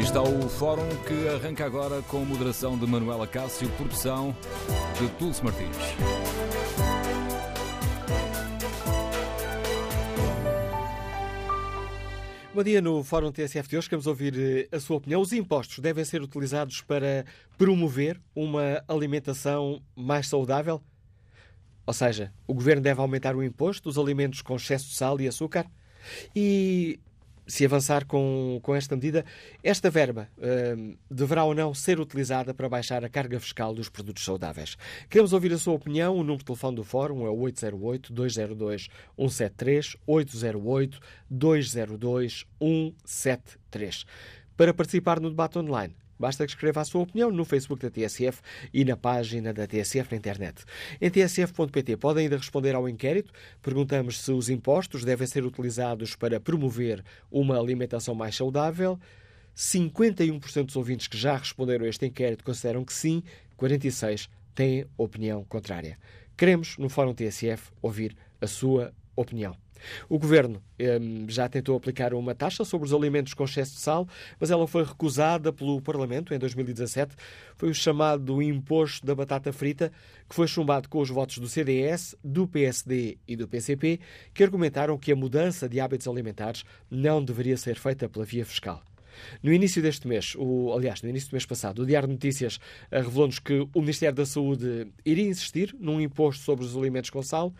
Está o fórum que arranca agora com moderação de Manuela Cássio, produção de Dulce Martins. Bom dia no Fórum TSF de hoje. Queremos ouvir eh, a sua opinião. Os impostos devem ser utilizados para promover uma alimentação mais saudável? Ou seja, o governo deve aumentar o imposto dos alimentos com excesso de sal e açúcar? E se avançar com, com esta medida, esta verba uh, deverá ou não ser utilizada para baixar a carga fiscal dos produtos saudáveis. Queremos ouvir a sua opinião. O número de telefone do Fórum é 808-202-173, 808-202-173. Para participar no debate online, Basta que escreva a sua opinião no Facebook da TSF e na página da TSF na internet. Em tsf.pt podem ainda responder ao inquérito. Perguntamos se os impostos devem ser utilizados para promover uma alimentação mais saudável. 51% dos ouvintes que já responderam a este inquérito consideram que sim, 46% têm opinião contrária. Queremos, no Fórum TSF, ouvir a sua opinião. O governo um, já tentou aplicar uma taxa sobre os alimentos com excesso de sal, mas ela foi recusada pelo Parlamento em 2017. Foi o chamado imposto da batata frita, que foi chumbado com os votos do CDS, do PSD e do PCP, que argumentaram que a mudança de hábitos alimentares não deveria ser feita pela via fiscal. No início deste mês, o, aliás, no início do mês passado, o Diário de Notícias eh, revelou-nos que o Ministério da Saúde iria insistir num imposto sobre os alimentos com sal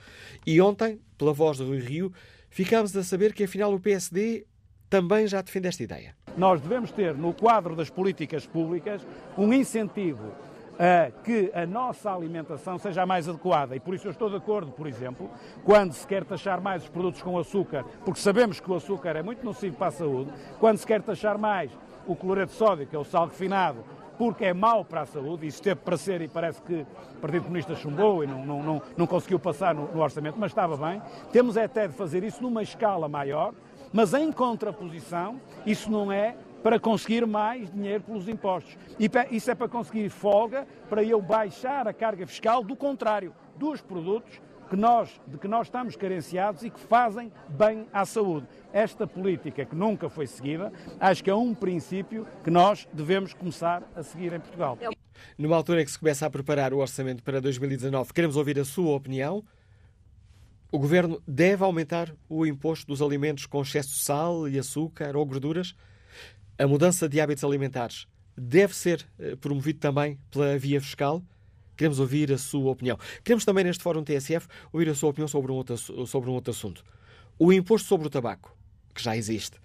e ontem, pela voz do Rui Rio, ficámos a saber que afinal o PSD também já defende esta ideia. Nós devemos ter no quadro das políticas públicas um incentivo a que a nossa alimentação seja mais adequada. E por isso eu estou de acordo, por exemplo, quando se quer taxar mais os produtos com açúcar, porque sabemos que o açúcar é muito nocivo para a saúde, quando se quer taxar mais o cloreto de sódio, que é o sal refinado, porque é mau para a saúde, isso teve para ser e parece que o Partido Comunista chumbou e não, não, não, não conseguiu passar no, no orçamento, mas estava bem. Temos até de fazer isso numa escala maior, mas em contraposição, isso não é para conseguir mais dinheiro pelos impostos. E isso é para conseguir folga para eu baixar a carga fiscal, do contrário, dos produtos que nós, de que nós estamos carenciados e que fazem bem à saúde. Esta política que nunca foi seguida, acho que é um princípio que nós devemos começar a seguir em Portugal. Numa altura em que se começa a preparar o orçamento para 2019, queremos ouvir a sua opinião. O governo deve aumentar o imposto dos alimentos com excesso de sal e açúcar ou gorduras? A mudança de hábitos alimentares deve ser eh, promovido também pela via fiscal? Queremos ouvir a sua opinião. Queremos também, neste Fórum TSF, ouvir a sua opinião sobre um outro, sobre um outro assunto. O imposto sobre o tabaco, que já existe,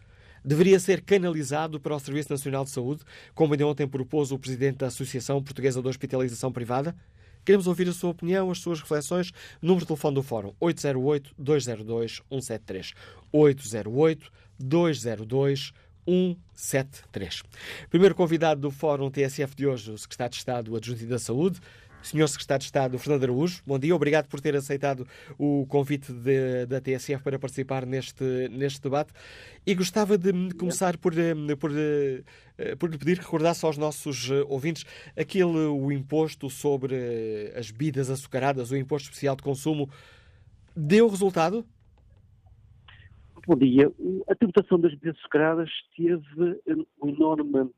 deveria ser canalizado para o Serviço Nacional de Saúde, como ainda ontem propôs o Presidente da Associação Portuguesa de Hospitalização Privada? Queremos ouvir a sua opinião, as suas reflexões. Número de telefone do Fórum 808-202-173. 808-202-173. 173. Primeiro convidado do Fórum TSF de hoje, o Secretário de Estado Adjunto da Saúde, Senhor Secretário de Estado Fernando Araújo, bom dia, obrigado por ter aceitado o convite de, da TSF para participar neste, neste debate e gostava de começar por, eh, por, eh, por lhe pedir que recordasse aos nossos eh, ouvintes aquele o imposto sobre as bebidas açucaradas, o imposto especial de consumo, deu resultado? Bom dia. A tributação das bebidas açucaradas teve um enorme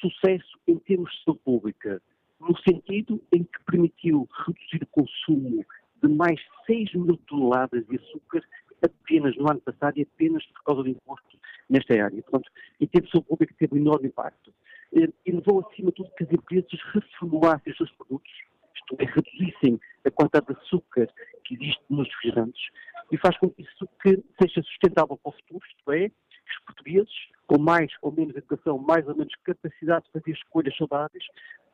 sucesso em termos de saúde pública, no sentido em que permitiu reduzir o consumo de mais de 6 mil toneladas de açúcar apenas no ano passado e apenas por causa do imposto nesta área. Portanto, em termos de saúde pública teve um enorme impacto. Eh, e levou, acima de tudo, que as empresas reformulassem os seus produtos, isto é, reduzissem a quantidade de açúcar que existe nos refrigerantes, e faz com que isso que seja sustentável para o futuro, isto é, que os portugueses, com mais ou menos educação, mais ou menos capacidade de fazer escolhas saudáveis,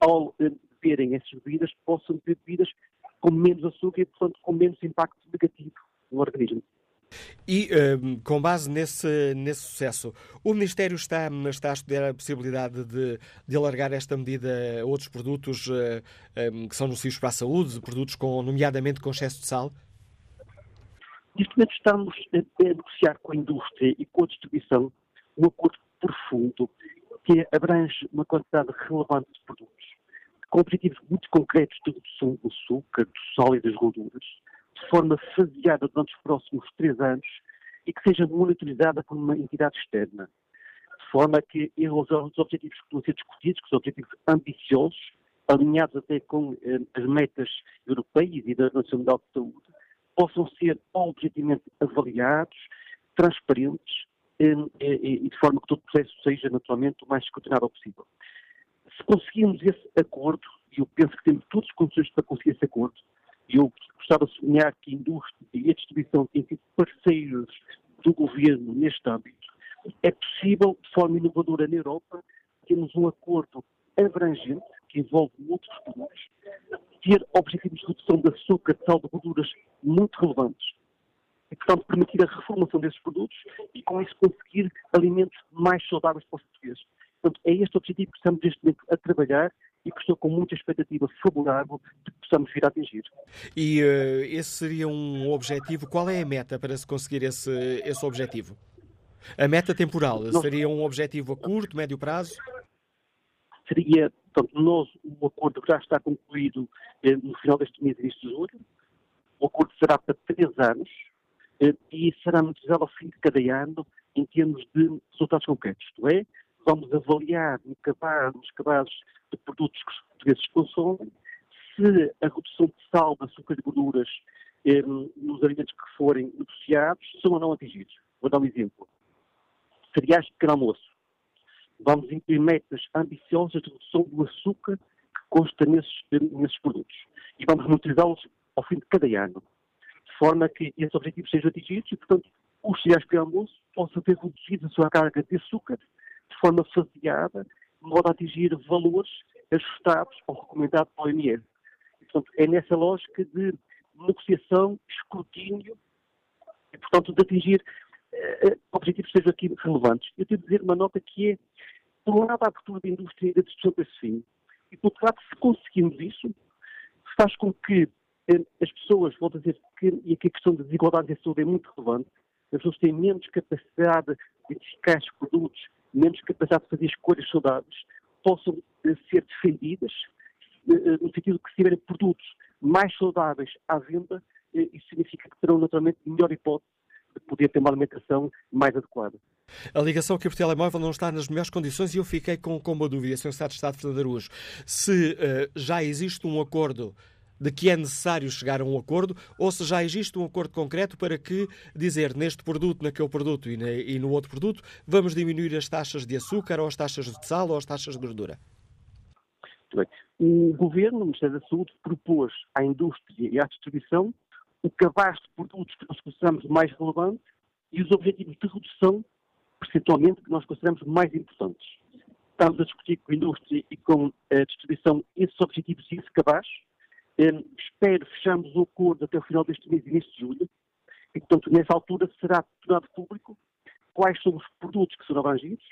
ao eh, beberem essas bebidas, possam beber bebidas com menos açúcar e, portanto, com menos impacto negativo no organismo. E, um, eh, com base nesse, nesse sucesso, o Ministério está, está a estudar a possibilidade de, de alargar esta medida a outros produtos uh, eh, um, que são nocivos para a saúde, produtos com, nomeadamente com excesso de sal? Neste momento estamos a negociar com a indústria e com a distribuição um acordo profundo que abrange uma quantidade relevante de produtos, com objetivos muito concretos de redução do açúcar, do sal e das gorduras, de forma faseada durante os próximos três anos e que seja monitorizada por uma entidade externa, de forma que os objetivos que estão a ser discutidos, que são objetivos ambiciosos, alinhados até com eh, as metas europeias e da Organização Mundial de Saúde, possam ser objetivamente avaliados, transparentes eh, eh, e de forma que todo o processo seja naturalmente o mais escrutinável possível. Se conseguirmos esse acordo, e eu penso que temos todas as condições para conseguir esse acordo, eu gostava de sublinhar que a indústria e a distribuição têm sido parceiros do governo neste âmbito, é possível, de forma inovadora na Europa, termos um acordo abrangente, que envolve muitos produtos, ter objetivos de redução de açúcar, de sal, de gorduras muito relevantes, e, portanto, permitir a reformulação desses produtos e, com isso, conseguir alimentos mais saudáveis para os portugueses. Portanto, é este objetivo que estamos neste momento a trabalhar e que estou com muita expectativa favorável de que possamos vir a atingir. E uh, esse seria um objetivo. Qual é a meta para se conseguir esse, esse objetivo? A meta temporal seria um objetivo a curto, médio prazo? Seria, portanto, nós, o acordo já está concluído eh, no final deste mês, início de julho. O acordo será para três anos eh, e será monetizado ao fim de cada ano em termos de resultados concretos. Isto é, vamos avaliar no cabaz, nos cabazes de produtos que os portugueses consomem se a redução de sal, de açúcar e gorduras eh, nos alimentos que forem negociados são ou não atingidos. Vou dar um exemplo cereais de pequeno almoço. Vamos incluir metas ambiciosas de redução do açúcar que consta nesses, nesses produtos. E vamos monitorizá-los ao fim de cada ano. De forma que esses objetivos sejam atingidos e, portanto, os cereais de pequeno almoço possam ter reduzido a sua carga de açúcar de forma faseada, de modo a atingir valores ajustados ao recomendado pela OMS. E, portanto, é nessa lógica de negociação, escrutínio e, portanto, de atingir uh, objetivos sejam aqui relevantes. Eu tenho de dizer uma nota que é, por um lado, a abertura da indústria e da distribuição para esse fim, e por outro lado, se conseguirmos isso, faz com que uh, as pessoas, vou dizer, que, e aqui a questão da desigualdade de saúde é muito relevante, as pessoas têm menos capacidade de identificar esses produtos, menos capacidade de fazer escolhas saudáveis, possam uh, ser defendidas, no sentido de que se tiverem produtos mais saudáveis à venda, isso significa que terão naturalmente melhor hipótese poder ter uma alimentação mais adequada. A ligação aqui por telemóvel não está nas melhores condições e eu fiquei com, com uma dúvida, Sr. Estado de Estado Fernando Araújo. Se uh, já existe um acordo de que é necessário chegar a um acordo ou se já existe um acordo concreto para que dizer neste produto, naquele produto e, na, e no outro produto vamos diminuir as taxas de açúcar ou as taxas de sal ou as taxas de gordura? O Governo, o Ministério da Saúde, propôs à indústria e à distribuição o cabaz de produtos que nós consideramos mais relevantes e os objetivos de redução, percentualmente, que nós consideramos mais importantes. Estamos a discutir com a indústria e com a distribuição esses objetivos e esse cabaz. Espero fecharmos o acordo até o final deste mês, início de julho, e, portanto, nessa altura será tornado público quais são os produtos que serão abrangidos,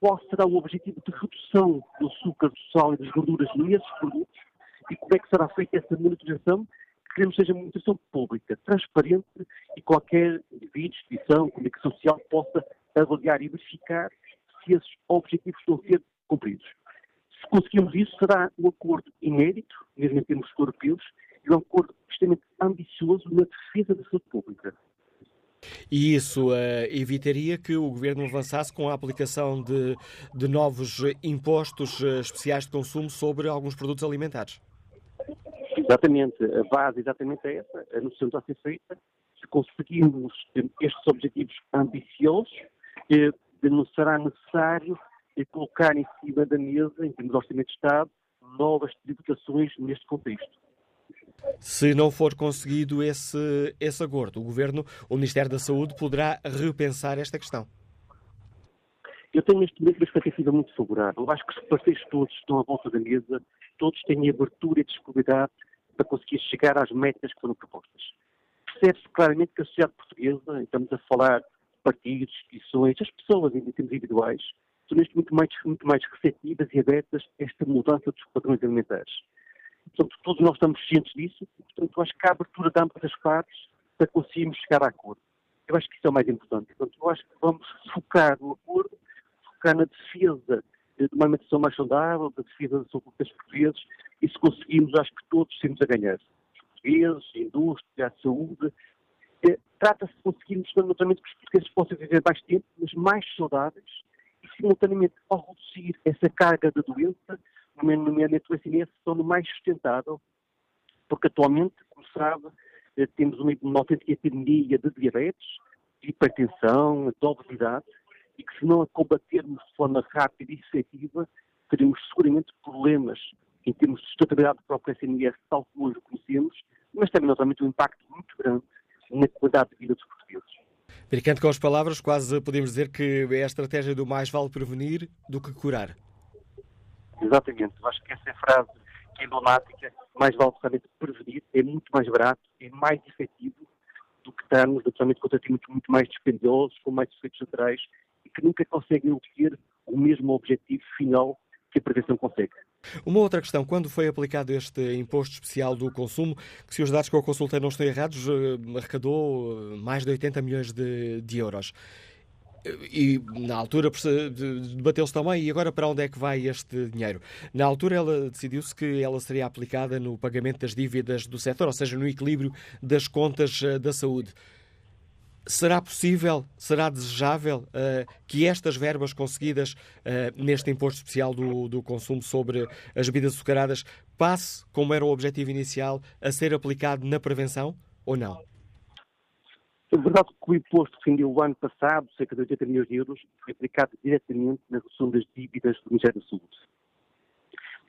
qual será o objetivo de redução do açúcar, do sal e das gorduras nesses produtos, e como é que será feita essa monitorização queremos seja uma administração pública, transparente e qualquer indivíduo, instituição, comunicação social possa avaliar e verificar se esses objetivos estão a ser cumpridos. Se conseguirmos isso, será um acordo inédito, mesmo em termos europeus, e um acordo extremamente ambicioso na defesa da saúde pública. E isso uh, evitaria que o governo avançasse com a aplicação de, de novos impostos uh, especiais de consumo sobre alguns produtos alimentares? Exatamente, a base exatamente é essa, a noção está a ser feita. Se conseguirmos estes objetivos ambiciosos, eh, não será necessário eh, colocar em cima da mesa, em termos de orçamento de Estado, novas tributações neste contexto. Se não for conseguido esse, esse acordo, o Governo, o Ministério da Saúde, poderá repensar esta questão? Eu tenho neste momento uma expectativa muito favorável. Eu acho que os parceiros todos estão à volta da mesa, todos têm abertura e disponibilidade para conseguir chegar às metas que foram propostas. Percebe-se claramente que a sociedade portuguesa, estamos a falar de partidos, instituições, as pessoas em termos individuais, neste muito mais, muito mais receptivas e abertas a esta mudança dos padrões alimentares. Portanto, todos nós estamos cientes disso, e, portanto, acho que há abertura de ambas as partes para conseguirmos chegar a acordo. Eu acho que isso é o mais importante. Portanto, eu acho que vamos focar no acordo, focar na defesa de uma alimentação mais saudável, da defesa da saúde dos portugueses, e se conseguimos, acho que todos temos a ganhar. Os portugueses, a indústria, a saúde. É, Trata-se de conseguirmos, naturalmente, que os portugueses possam viver mais tempo, mas mais saudáveis, simultaneamente, ao reduzir essa carga da doença, nomeadamente o SMS, torna mais sustentável, porque atualmente, como sabe, eh, temos uma, uma autêntica epidemia de diabetes, de hipertensão, de obesidade, e que se não a combatermos de forma rápida e efetiva, teremos seguramente problemas em termos de sustentabilidade do próprio SMS, tal como hoje o conhecemos, mas também, naturalmente, um impacto muito grande na qualidade de vida dos portugueses. Brincando com as palavras, quase podemos dizer que é a estratégia do mais vale prevenir do que curar. Exatamente, eu acho que essa é a frase que é emblemática, mais vale realmente prevenir, é muito mais barato, é mais efetivo do que estarmos naturalmente com tratamentos muito mais dispendiosos, com mais efeitos laterais e que nunca conseguem obter o mesmo objetivo final que a prevenção consegue. Uma outra questão, quando foi aplicado este imposto especial do consumo, que se os dados que eu consultei não estão errados, eh, arrecadou eh, mais de 80 milhões de, de euros. E na altura debateu-se também, e agora para onde é que vai este dinheiro? Na altura ela decidiu-se que ela seria aplicada no pagamento das dívidas do setor, ou seja, no equilíbrio das contas eh, da saúde. Será possível, será desejável uh, que estas verbas conseguidas uh, neste imposto especial do, do consumo sobre as bebidas açucaradas passe, como era o objetivo inicial, a ser aplicado na prevenção ou não? É verdade que o imposto que rendeu o ano passado, cerca de 80 milhões de euros, foi aplicado diretamente na redução das dívidas do Ministério da Saúde.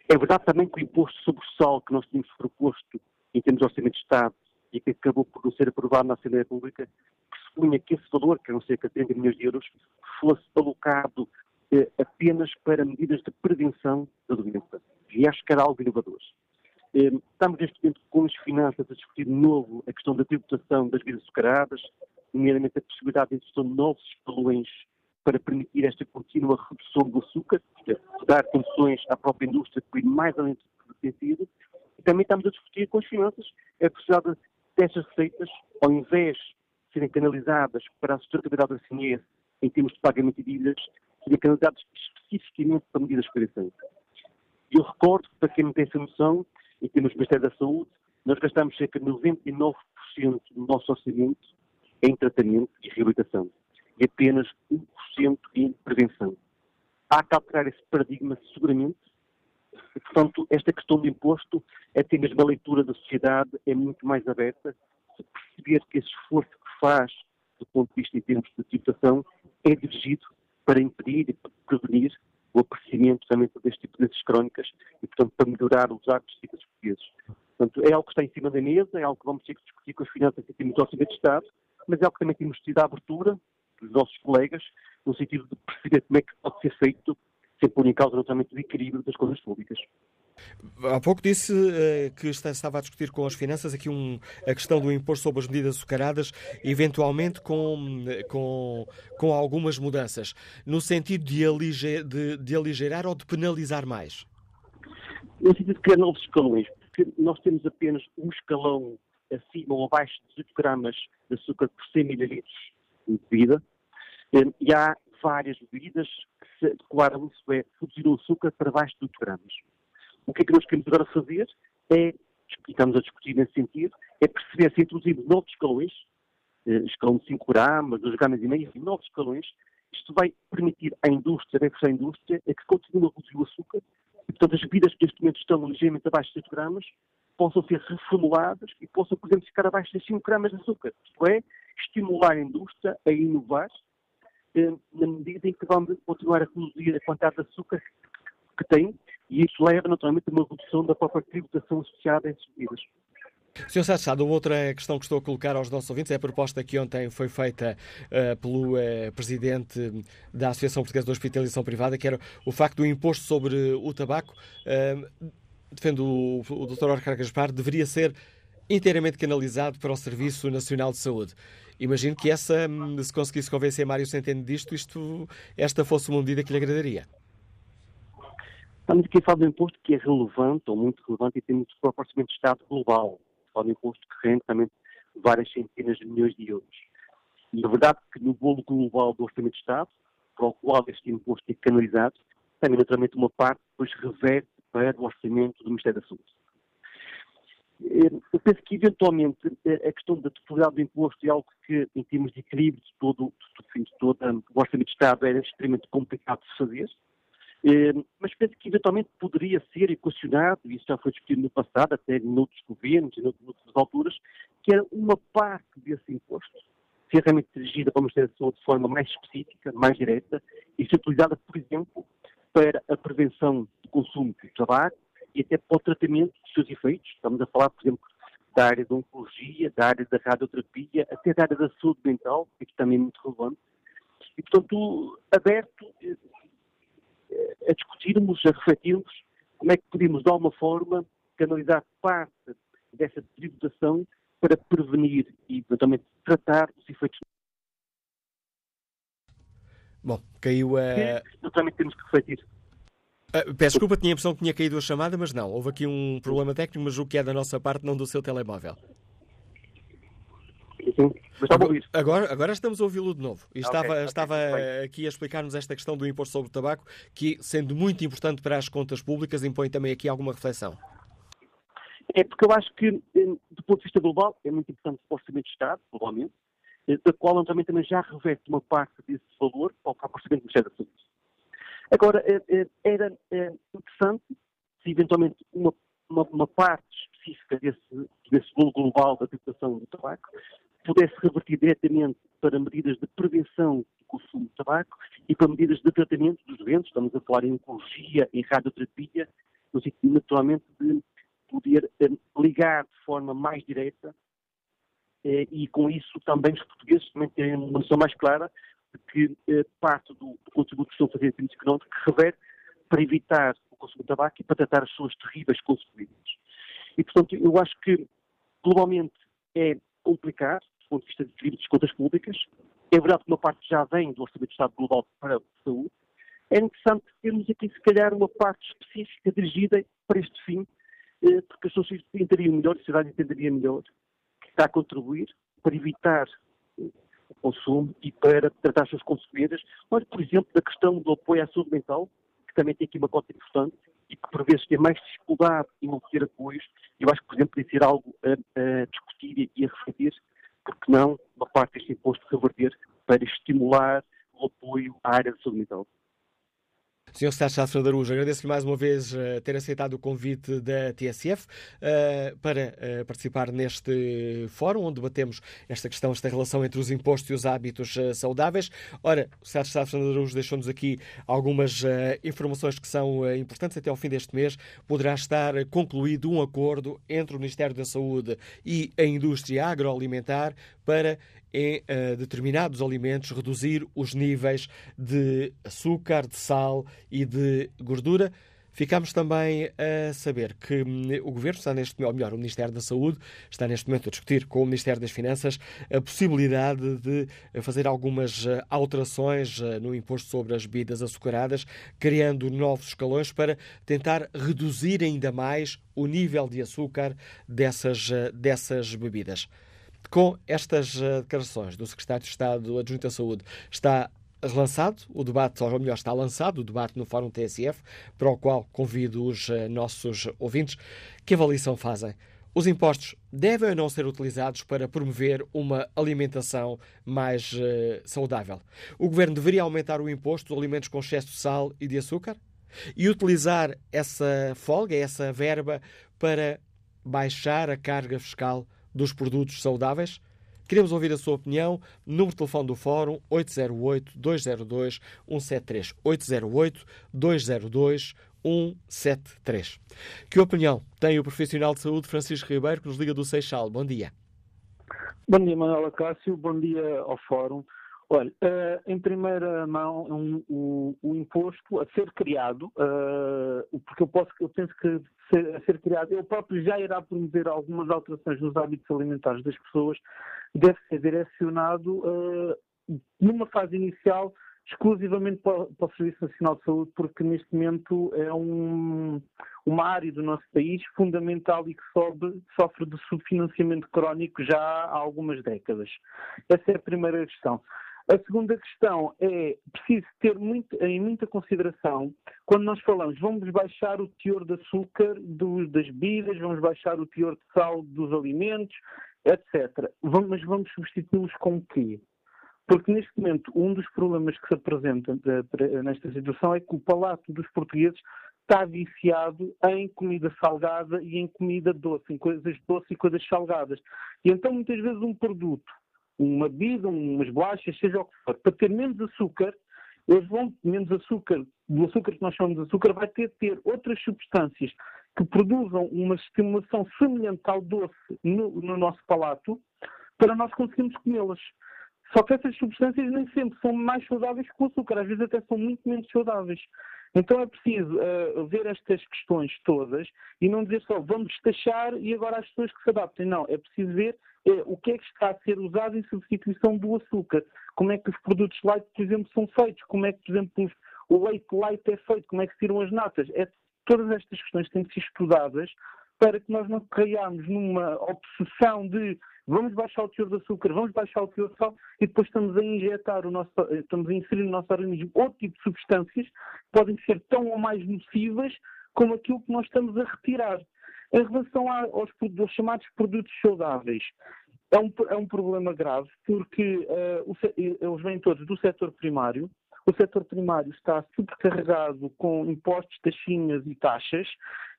É verdade também que o imposto sobre o sal que nós tínhamos proposto em termos de orçamento de Estado e que acabou por não ser aprovado na Assembleia Pública, que esse valor, que eram cerca de 30 milhões de euros, fosse alocado eh, apenas para medidas de prevenção da doença. E acho que era algo inovador. Eh, estamos neste momento com as finanças a discutir de novo a questão da tributação das bebidas açucaradas, nomeadamente a possibilidade de introdução de novos escalões para permitir esta contínua redução do açúcar, dar condições à própria indústria de ir mais além do sido. E também estamos a discutir com as finanças a possibilidade destas receitas, ao invés serem canalizadas para a sustentabilidade da CNS em termos de pagamento de dívidas, serem canalizadas especificamente para medidas de prevenção. Eu recordo, para quem não tem essa noção, em termos do Ministério da Saúde, nós gastamos cerca de 99% do nosso orçamento em tratamento e reabilitação e apenas 1% em prevenção. Há que alterar esse paradigma seguramente e, portanto, esta questão do imposto é ter mesmo a leitura da sociedade, é muito mais aberta, se perceber que esse esforço faz, do ponto de vista em termos de tributação, é dirigido para impedir e prevenir o aparecimento também deste tipo de crónicas e, portanto, para melhorar os hábitos de dos portugueses. Portanto, é algo que está em cima da mesa, é algo que vamos ter que discutir com as finanças termos de orçamento de Estado, mas é algo que também temos tido a abertura dos nossos colegas, no sentido de perceber como é que pode ser feito sem pôr em causa naturalmente o equilíbrio das coisas públicas. Há pouco disse uh, que estava a discutir com as finanças aqui um, a questão do imposto sobre as medidas açucaradas, eventualmente com, com, com algumas mudanças, no sentido de, aliger, de, de aligerar ou de penalizar mais? No sentido de criar novos escalões, porque nós temos apenas um escalão acima ou abaixo de 18 gramas de açúcar por 100 mililitros de bebida, eh, e há várias bebidas que se adequaram, isso é, reduzir o açúcar para baixo de 8 gramas. O que é que nós queremos agora fazer é, e estamos a discutir nesse sentido, é perceber se introduzimos novos escalões, eh, escalão de 5 gramas, 2 gramas e meio, novos escalões, isto vai permitir à indústria, a indústria, é que continue a reduzir o açúcar e, portanto, as bebidas que neste momento estão ligeiramente abaixo de 8 gramas possam ser reformuladas e possam, por exemplo, ficar abaixo de 5 gramas de açúcar. Isto é, estimular a indústria a inovar eh, na medida em que vamos continuar a reduzir a quantidade de açúcar que tem e isso leva naturalmente a uma redução da própria tributação associada a essas bebidas. Sr. Sá outra questão que estou a colocar aos nossos ouvintes é a proposta que ontem foi feita uh, pelo uh, Presidente da Associação Portuguesa de Hospitalização Privada, que era o facto do imposto sobre o tabaco, uh, o, o Dr. Orcar Gaspar, deveria ser inteiramente canalizado para o Serviço Nacional de Saúde. Imagino que essa, hum, se conseguisse convencer Mário Centeno disto, isto, esta fosse uma medida que lhe agradaria. Estamos aqui a falar de um imposto que é relevante, ou muito relevante, e tem muito proporcionamento de Estado global. Fala de um imposto que rende também várias centenas de milhões de euros. E a verdade é que no bolo global do Orçamento de Estado, para o qual este imposto é canalizado, também naturalmente uma parte depois reverte para o orçamento do Ministério da Saúde. Eu penso que, eventualmente, a questão da totalidade do imposto é algo que, em termos de equilíbrio de todo, de todo o orçamento de Estado, era extremamente complicado de fazer. Mas penso que, eventualmente, poderia ser equacionado, e isso já foi discutido no passado, até em outros governos, em outras alturas, que era uma parte desse imposto ser realmente dirigida para o Ministério da Saúde de forma mais específica, mais direta, e ser utilizada, por exemplo, para a prevenção do consumo de tabaco e até para o tratamento dos seus efeitos. Estamos a falar, por exemplo, da área da oncologia, da área da radioterapia, até da área da saúde mental, que também é muito relevante. E, portanto, aberto eh, a discutirmos, a refletirmos como é que podemos, de alguma forma, canalizar parte dessa tributação para prevenir e, eventualmente, tratar os efeitos. Bom, caiu a. naturalmente temos que refletir. Uh, peço desculpa, tinha a impressão que tinha caído a chamada, mas não. Houve aqui um problema técnico, mas o que é da nossa parte, não do seu telemóvel. Sim, agora, agora, agora, estamos a ouvi-lo de novo. E estava, okay, estava aqui a explicar-nos esta questão do imposto sobre o tabaco, que, sendo muito importante para as contas públicas, impõe também aqui alguma reflexão. É porque eu acho que, do ponto de vista global, é muito importante o orçamento de Estado, globalmente, eh, da qual também, também já reveste uma parte desse valor para o orçamento do Ministério da Saúde. Agora, eh, eh, era interessante se eventualmente uma, uma, uma parte específica desse, desse valor global da tributação do tabaco pudesse revertir diretamente para medidas de prevenção do consumo de tabaco e para medidas de tratamento dos doentes, estamos a falar em oncologia, em radioterapia, no sentido naturalmente de poder eh, ligar de forma mais direta eh, e com isso também os portugueses também terem uma noção mais clara de que eh, parte do, do contributo que estão a fazer em termos económicos reverte para evitar o consumo de tabaco e para tratar as suas terríveis consequências. E, portanto, eu acho que globalmente é complicado, do ponto de vista de equilíbrio das contas públicas. É verdade que uma parte já vem do Orçamento de Estado Global para a Saúde. É interessante termos aqui, se calhar, uma parte específica dirigida para este fim, eh, porque as pessoas entenderiam melhor, a sociedade entenderia melhor, que está a contribuir para evitar eh, o consumo e para tratar as suas consequências. Olha, por exemplo, da questão do apoio à saúde mental, também tem aqui uma cota importante e que por vezes tem mais dificuldade em obter apoios. Eu acho que, por exemplo, deve ser algo a, a discutir e a refletir, porque não uma parte deste imposto reverter para estimular o apoio à área de saúde mental. Sr. Secretário da Arujo, agradeço-lhe mais uma vez uh, ter aceitado o convite da TSF uh, para uh, participar neste fórum, onde debatemos esta questão, esta relação entre os impostos e os hábitos saudáveis. Ora, o Secretário Fernando Arujo deixou-nos aqui algumas informações que são importantes. Até ao fim deste mês poderá estar concluído um acordo entre o Ministério da Saúde e a indústria agroalimentar para em uh, determinados alimentos reduzir os níveis de açúcar, de sal e de gordura. Ficamos também a saber que hum, o Governo está neste ou melhor, o Ministério da Saúde está neste momento a discutir com o Ministério das Finanças a possibilidade de fazer algumas eh, alterações eh, no imposto sobre as bebidas açucaradas, criando novos escalões para tentar reduzir ainda mais o nível de açúcar dessas, dessas bebidas. Com estas eh, declarações do Secretário de Estado Adjunto à Saúde, está lançado o debate, ou melhor, está lançado o debate no Fórum TSF, para o qual convido os eh, nossos ouvintes. Que avaliação fazem? Os impostos devem ou não ser utilizados para promover uma alimentação mais uh, saudável? O governo deveria aumentar o imposto de alimentos com excesso de sal e de açúcar? E utilizar essa folga, essa verba, para baixar a carga fiscal dos produtos saudáveis? Queremos ouvir a sua opinião. Número de telefone do Fórum 808-202-173. 808-202-173. Que opinião tem o profissional de saúde Francisco Ribeiro, que nos liga do Seixal? Bom dia. Bom dia, Manuela Cássio. Bom dia ao Fórum. Olha, uh, em primeira mão, um, o, o, imposto a ser criado, uh, porque eu, posso, eu penso que ser, a ser criado, ele próprio já irá promover algumas alterações nos hábitos alimentares das pessoas, deve ser direcionado uh, numa fase inicial exclusivamente para, para, o Serviço Nacional de Saúde, porque neste momento é um, uma área do nosso país fundamental e que sobe, sofre de subfinanciamento crónico já há algumas décadas. Essa é a primeira questão. A segunda questão é preciso ter muito, em muita consideração quando nós falamos vamos baixar o teor de açúcar das bebidas, vamos baixar o teor de sal dos alimentos, etc. Vamos, mas vamos substituí-los com o quê? Porque neste momento um dos problemas que se apresenta eh, nesta situação é que o palato dos portugueses está viciado em comida salgada e em comida doce, em coisas doces e coisas salgadas. E então muitas vezes um produto uma bebida, umas bolachas, seja o que for, para ter menos açúcar, eles vão, menos açúcar, do açúcar que nós chamamos de açúcar, vai ter de ter outras substâncias que produzam uma estimulação semelhante ao doce no, no nosso palato, para nós conseguirmos comê-las. Só que essas substâncias nem sempre são mais saudáveis que o açúcar, às vezes até são muito menos saudáveis. Então é preciso uh, ver estas questões todas e não dizer só vamos taxar e agora as pessoas que se adaptem. Não, é preciso ver o que é que está a ser usado em substituição do açúcar. Como é que os produtos light, por exemplo, são feitos? Como é que, por exemplo, o leite light é feito? Como é que tiram as natas? É, todas estas questões têm que ser estudadas para que nós não caiamos numa obsessão de vamos baixar o teor de açúcar, vamos baixar o teor de sal e depois estamos a injetar o nosso, estamos a inserir no nosso organismo outro tipo de substâncias que podem ser tão ou mais nocivas como aquilo que nós estamos a retirar. Em relação aos, aos chamados produtos saudáveis, é um, é um problema grave porque uh, o, eles vêm todos do setor primário, o setor primário está supercarregado com impostos, taxinhas e taxas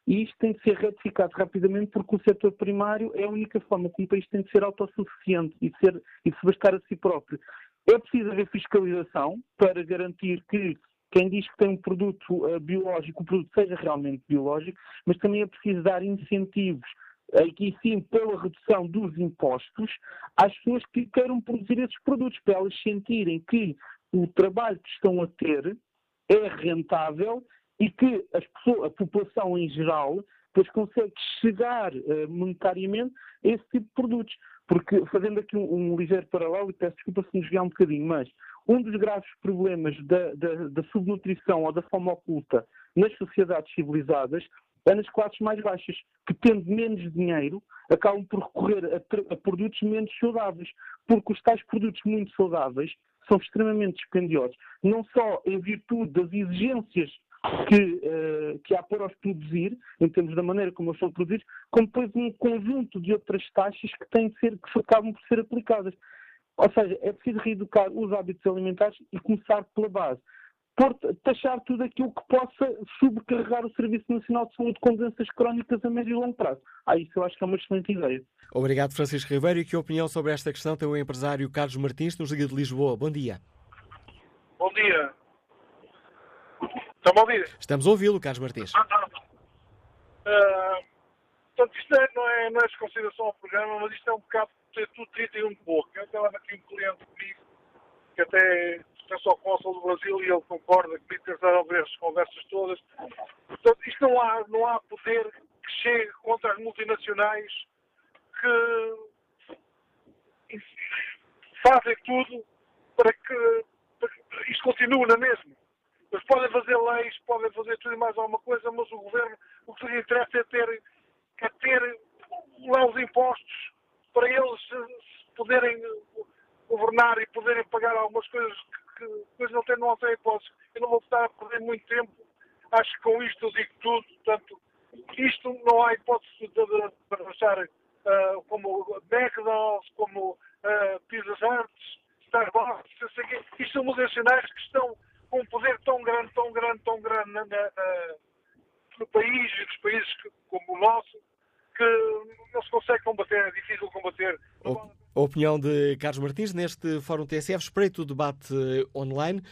e isto tem de ser retificado rapidamente porque o setor primário é a única forma como o país tem de ser autossuficiente e de, ser, e de se bastar a si próprio. É preciso haver fiscalização para garantir que quem diz que tem um produto uh, biológico, o produto seja realmente biológico, mas também é preciso dar incentivos, aqui eh, sim pela redução dos impostos, às pessoas que queiram produzir esses produtos, para elas sentirem que o trabalho que estão a ter é rentável e que pessoas, a população em geral depois consegue chegar uh, monetariamente a esse tipo de produtos. Porque, fazendo aqui um, um ligeiro paralelo, e peço desculpa se desviar um bocadinho, mas um dos graves problemas da, da, da subnutrição ou da fome oculta nas sociedades civilizadas é nas classes mais baixas, que tendo menos dinheiro, acabam por recorrer a, a, produtos menos saudáveis, porque os tais produtos muito saudáveis são extremamente dispendiosos, não só em virtude das exigências que, uh, que há para os produzir, em termos da maneira como eles são produzidos, como depois um conjunto de outras taxas que têm de ser, que acabam por ser aplicadas. Ou seja, é preciso reeducar os hábitos alimentares e começar pela base. Por taxar tudo aquilo que possa sobrecarregar o Serviço Nacional de Saúde com doenças crónicas a médio e longo prazo. Ah, isso eu acho que é uma excelente ideia. Obrigado, Francisco Ribeiro. E que opinião sobre esta questão tem o empresário Carlos Martins, nos Liga de Lisboa? Bom dia. Bom dia. Estão a ouvir? Estamos a ouvi-lo, Carlos Martins. Ah, ah. Uh, portanto, isto é, não, é, não é desconsideração ao programa, mas isto é um bocado de tudo 31 de pouco. Eu tenho aqui um cliente comigo que até pertence ao Consul do Brasil e ele concorda comigo que a ver as conversas todas. Portanto, isto não há, não há poder que chegue contra as multinacionais que fazem tudo para que, para que isto continue na mesma. Eles podem fazer leis, podem fazer tudo e mais alguma coisa, mas o governo, o que lhe interessa é ter, é ter lá os impostos para eles poderem governar e poderem pagar algumas coisas que depois não têm, não têm hipótese. Eu não vou estar a perder muito tempo. Acho que com isto eu digo tudo. Portanto, isto não há hipótese de, deixar uh, como McDonald's, como uh, Pizza Hut, Starbucks, isto são multinacionais que estão com um poder tão grande, tão grande, tão grande na, na, no país e nos países que, como o nosso, que não se consegue combater, é difícil combater. A opinião de Carlos Martins neste Fórum TSF, espreito o debate online.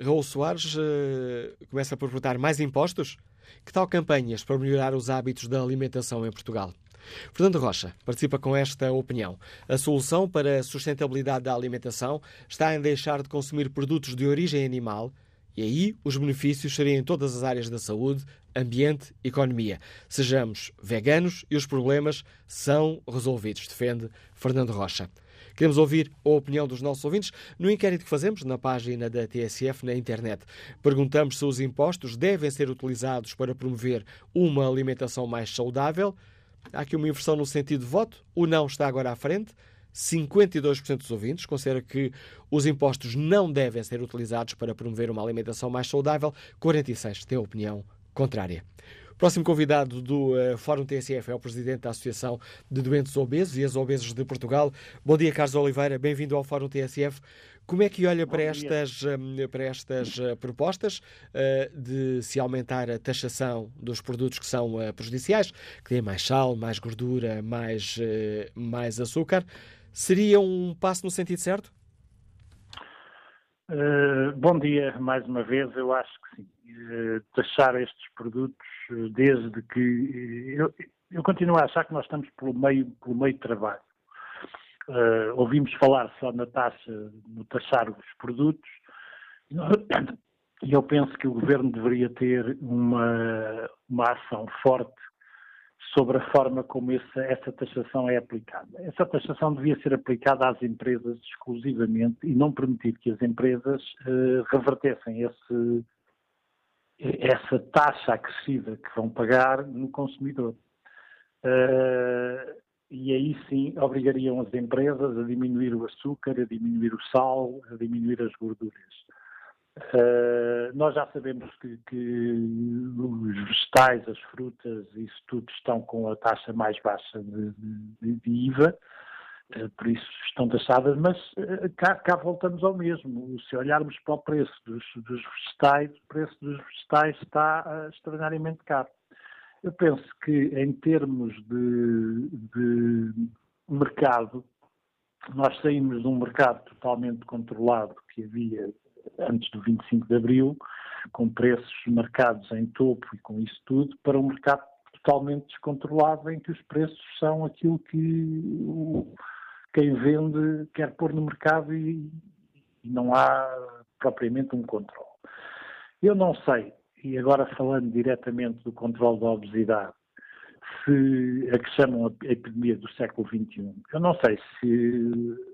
Raul Soares uh, começa por perguntar mais impostos? Que tal campanhas para melhorar os hábitos da alimentação em Portugal? Fernando Rocha participa com esta opinião. A solução para a sustentabilidade da alimentação está em deixar de consumir produtos de origem animal e aí os benefícios seriam em todas as áreas da saúde, ambiente, economia. Sejamos veganos e os problemas são resolvidos, defende Fernando Rocha. Queremos ouvir a opinião dos nossos ouvintes no inquérito que fazemos na página da TSF na internet. Perguntamos se os impostos devem ser utilizados para promover uma alimentação mais saudável. Há aqui uma inversão no sentido de voto. O não está agora à frente. 52% dos ouvintes considera que os impostos não devem ser utilizados para promover uma alimentação mais saudável. 46% têm opinião contrária. O próximo convidado do uh, Fórum TSF é o presidente da Associação de Doentes Obesos e Ex-Obesos de Portugal. Bom dia, Carlos Oliveira. Bem-vindo ao Fórum TSF. Como é que olha para estas, para estas uh, propostas uh, de se aumentar a taxação dos produtos que são prejudiciais, que têm mais sal, mais gordura, mais, mais açúcar? Seria um passo no sentido certo? Uh, bom dia mais uma vez. Eu acho que sim. Uh, taxar estes produtos, uh, desde que. Eu, eu, continuo a achar que nós estamos pelo meio, pelo meio de trabalho. ouvimos falar só na taxa, no taxar os produtos, e eu penso que o governo deveria ter uma, uma ação forte sobre a forma como essa, essa taxação é aplicada. Essa taxação devia ser aplicada às empresas exclusivamente e não permitir que as empresas uh, revertessem esse, essa taxa acrescida que vão pagar no consumidor. Uh, e aí sim obrigariam as empresas a diminuir o açúcar, a diminuir o sal, a diminuir as gorduras. Uh, nós já sabemos que, que, os vegetais, as frutas, isso tudo estão com a taxa mais baixa de, de, de IVA, uh, por isso estão taxadas, mas uh, cá, cá, voltamos ao mesmo. Se olharmos para o preço dos, dos vegetais, o preço dos vegetais está extraordinariamente caro. Eu penso que em termos de, de mercado, nós saímos de um mercado totalmente controlado que havia antes do 25 de Abril, com preços marcados em topo e com isso tudo, para um mercado totalmente descontrolado em que os preços são aquilo que o, quem vende quer pôr no mercado e, e não há propriamente um controle. Eu não sei, e agora falando diretamente do controle da obesidade, se a que chamam a epidemia do século XXI, eu não sei se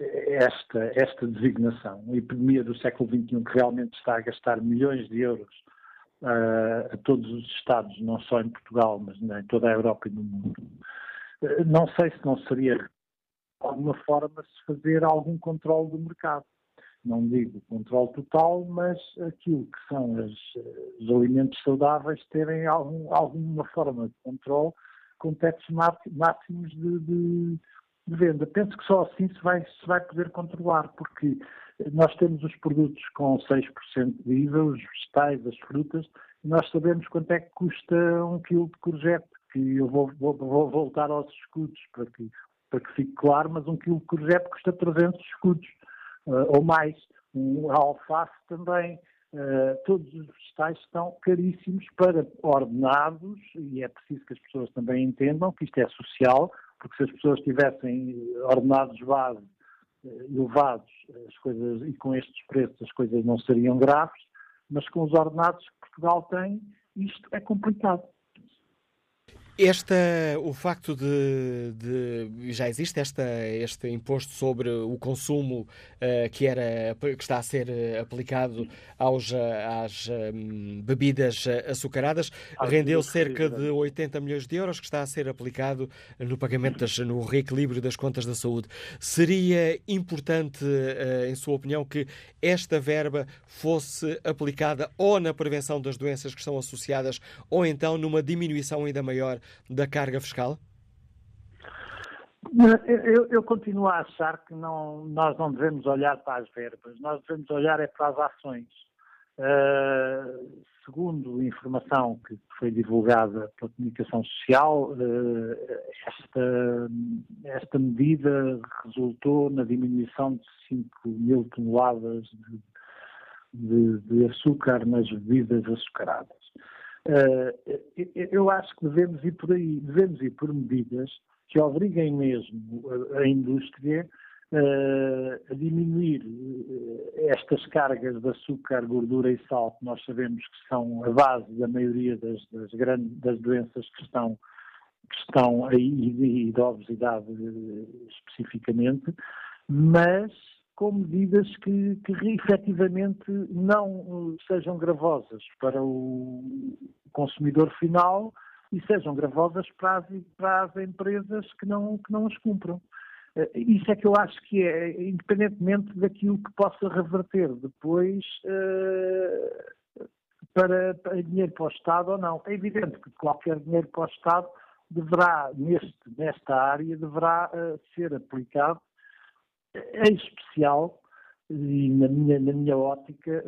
esta, esta designação, a epidemia do século XXI, que realmente está a gastar milhões de euros uh, a todos os Estados, não só em Portugal, mas em toda a Europa e no mundo, uh, não sei se não seria de alguma forma se fazer algum controle do mercado. Não digo controle total, mas aquilo que são as, os alimentos saudáveis terem algum, alguma forma de controle com tetos máximos de, de de venda. Penso que só assim se vai, se vai poder controlar, porque nós temos os produtos com 6% de IVA, os vegetais, as frutas, e nós sabemos quanto é que custa um quilo de courgette, que eu vou, vou, vou voltar aos escudos para que, para que fique claro, mas um quilo de courgette custa 300 escudos, uh, ou mais. Um alface também. Uh, todos os vegetais estão caríssimos para ordenados, e é preciso que as pessoas também entendam que isto é social, porque se as pessoas tivessem ordenados base eh, elevados as coisas, e com estes preços as coisas não seriam graves, mas com os ordenados que Portugal tem, isto é complicado. Esta, o facto de, de, já existe esta, este imposto sobre o consumo uh, que, era, que está a ser eh, aplicado aos, eh, às um, bebidas açucaradas, rendeu cerca de 80 milhões de euros que está a ser aplicado no pagamento, das, no reequilíbrio das contas da saúde. Seria importante, uh, em sua opinião, que esta verba fosse aplicada ou na prevenção das doenças que estão associadas ou então numa diminuição ainda maior da carga fiscal? Eu, eu, continuo a achar que não, nós não devemos olhar para as verbas, nós devemos olhar é para as ações. Uh, segundo informação que foi divulgada pela comunicação social, uh, esta, esta medida resultou na diminuição de 5 mil toneladas de, de, de açúcar nas bebidas açucaradas. Uh, eu acho que devemos ir por aí, devemos ir por medidas que obriguem mesmo a, indústria uh, a diminuir eh, estas cargas de açúcar, gordura e sal que nós sabemos que são a base da maioria das, das, grandes, das doenças que estão, que estão aí e da obesidade especificamente, mas com medidas que, que efetivamente não eh, sejam gravosas para o consumidor final e sejam gravosas para as, para as empresas que não, que não as cumpram. Uh, isso é que eu acho que é, independentemente daquilo que possa reverter depois uh, para, para, dinheiro para o Estado ou não. É evidente que qualquer dinheiro para o Estado deverá, neste, nesta área, deverá ser aplicado, em especial, e na minha, na minha ótica,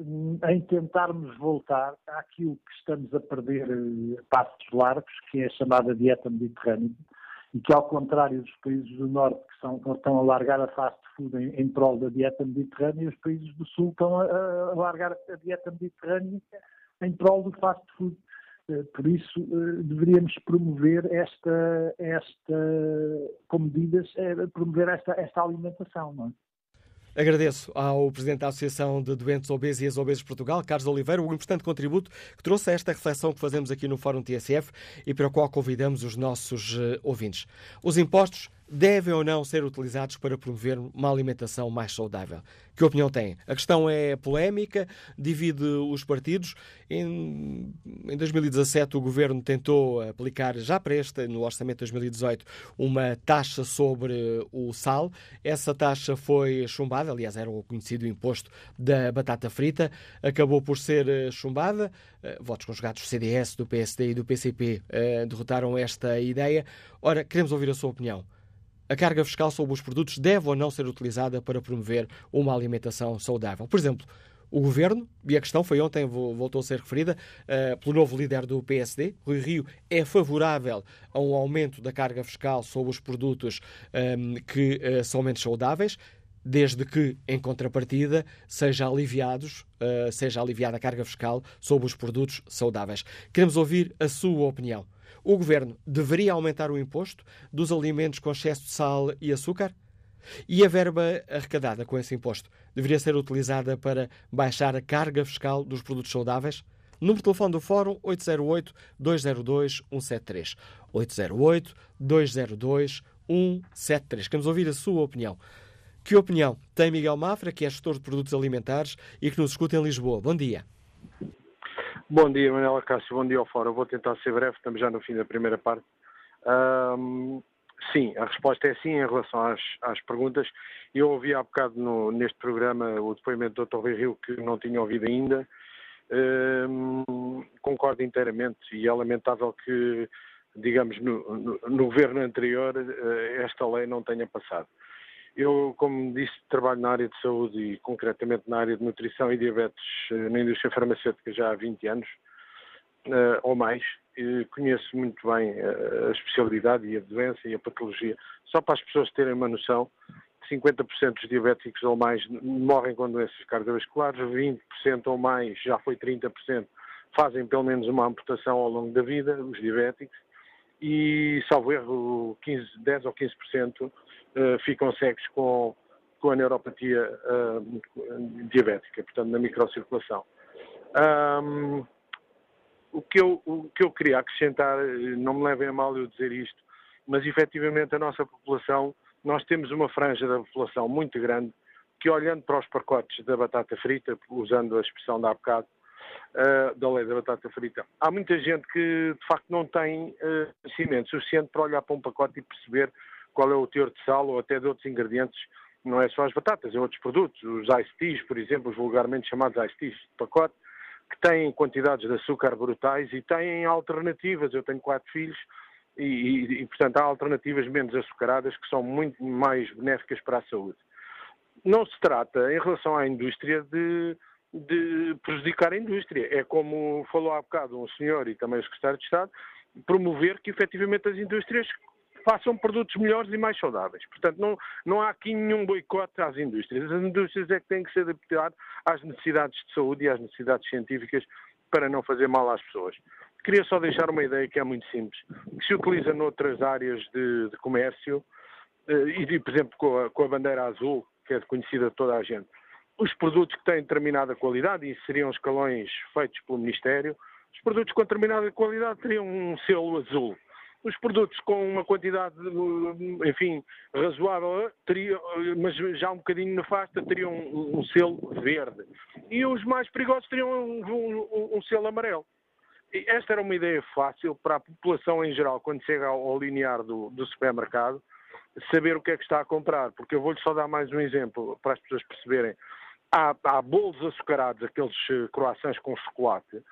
em tentarmos voltar àquilo que estamos a perder a passos largos, que é a chamada dieta mediterrânea, e que, ao contrário dos países do Norte, que são, estão a largar a fast food em, em prol da dieta mediterrânea, os países do Sul estão a, a largar a dieta mediterrânea em prol do fast food. Eh, por isso, eh, deveríamos promover esta, esta com medidas, eh, promover esta, esta alimentação, não é? Agradeço ao Presidente da Associação de Doentes Obesos e Ex-Obesos de Portugal, Carlos Oliveira, o importante contributo que trouxe a esta reflexão que fazemos aqui no Fórum TSF e para o qual convidamos os nossos ouvintes. Os impostos devem ou não ser utilizados para promover uma alimentação mais saudável? Que opinião têm? A questão é polémica, divide os partidos. Em, em 2017, o governo tentou aplicar, já para este, no orçamento de 2018, uma taxa sobre o sal. Essa taxa foi chumbada, aliás, era o conhecido imposto da batata frita, acabou por ser eh, chumbada. Eh, votos conjugados do CDS, do PSD e do PCP eh, derrotaram esta ideia. Ora, queremos ouvir a sua opinião a carga fiscal sobre os produtos deve ou não ser utilizada para promover uma alimentação saudável. Por exemplo, o governo, e a questão foi ontem, voltou a ser referida, uh, pelo novo líder do PSD, Rui Rio, é favorável a um aumento da carga fiscal sobre os produtos um, ehm, que uh, são menos saudáveis, desde que, em contrapartida, seja, aliviados, uh, seja aliviada a carga fiscal sobre os produtos saudáveis. Queremos ouvir a sua opinião. O governo deveria aumentar o imposto dos alimentos com excesso de sal e açúcar? E a verba arrecadada com esse imposto deveria ser utilizada para baixar a carga fiscal dos produtos saudáveis? Número de telefone do Fórum 808-202-173. 808-202-173. Queremos ouvir a sua opinião. Que opinião tem Miguel Mafra, que é gestor de produtos alimentares e que nos escuta em Lisboa? Bom dia. Bom dia, Manuela Cássio. Bom dia ao Fórum. Vou tentar ser breve, estamos já no fim da primeira parte. Um, sim, a resposta é sim em relação às, às perguntas. Eu ouvi há bocado no, neste programa o depoimento do Dr. Rui Rio, que não tinha ouvido ainda. Um, concordo inteiramente e é lamentável que, digamos, no, no, no governo anterior eh, esta lei não tenha passado. Eu, como disse, trabalho na área de saúde e concretamente na área de nutrição e diabetes eh, na indústria farmacêutica já há 20 anos uh, ou mais. E conheço muito bem a especialidade e a doença e a patologia. Só para as pessoas terem uma noção, 50% dos diabéticos ou mais morrem com doenças cardiovasculares, 20% ou mais, já foi 30%, fazem pelo menos uma amputação ao longo da vida, os diabéticos, e, salvo erro, 15, 10 ou 15% uh, ficam cegos com, com a neuropatia uh, diabética, portanto, na microcirculação. Um, o, que eu, o que eu queria acrescentar, não me levem a mal eu dizer isto, mas efetivamente a nossa população, nós temos uma franja da população muito grande que, olhando para os pacotes da batata frita, usando a expressão da há bocado, uh, da lei da batata frita, há muita gente que de facto não tem uh, conhecimento suficiente para olhar para um pacote e perceber qual é o teor de sal ou até de outros ingredientes, não é só as batatas, é outros produtos, os ice por exemplo, os vulgarmente chamados ice de pacote, que têm quantidades de açúcar brutais e têm alternativas. Eu tenho quatro filhos e, e, e, portanto, há alternativas menos açucaradas que são muito mais benéficas para a saúde. Não se trata, em relação à indústria, de, de prejudicar a indústria. É como falou há bocado um senhor e também o secretário de Estado, promover que efetivamente as indústrias façam produtos melhores e mais saudáveis. Portanto, não, não há aqui nenhum boicote às indústrias. As indústrias é que têm que se adaptar às necessidades de saúde e às necessidades científicas para não fazer mal às pessoas. Queria só deixar uma ideia que é muito simples, que se utiliza noutras áreas de, de comércio, eh, e, por exemplo, com a, com a bandeira azul, que é conhecida de toda a gente. Os produtos que têm determinada qualidade, e seriam escalões feitos pelo Ministério, os produtos com determinada qualidade teriam um selo azul os produtos com uma quantidade, enfim, razoável, teriam, mas já um bocadinho nefasta, teriam um, um selo verde. E os mais perigosos teriam um, um, um, selo amarelo. Esta era uma ideia fácil para a população em geral, quando chega ao, ao linear do, do supermercado, saber o que é que está a comprar, porque eu vou-lhe só dar mais um exemplo para as pessoas perceberem. Há, há bolos açucarados, aqueles eh, croissants com chocolate.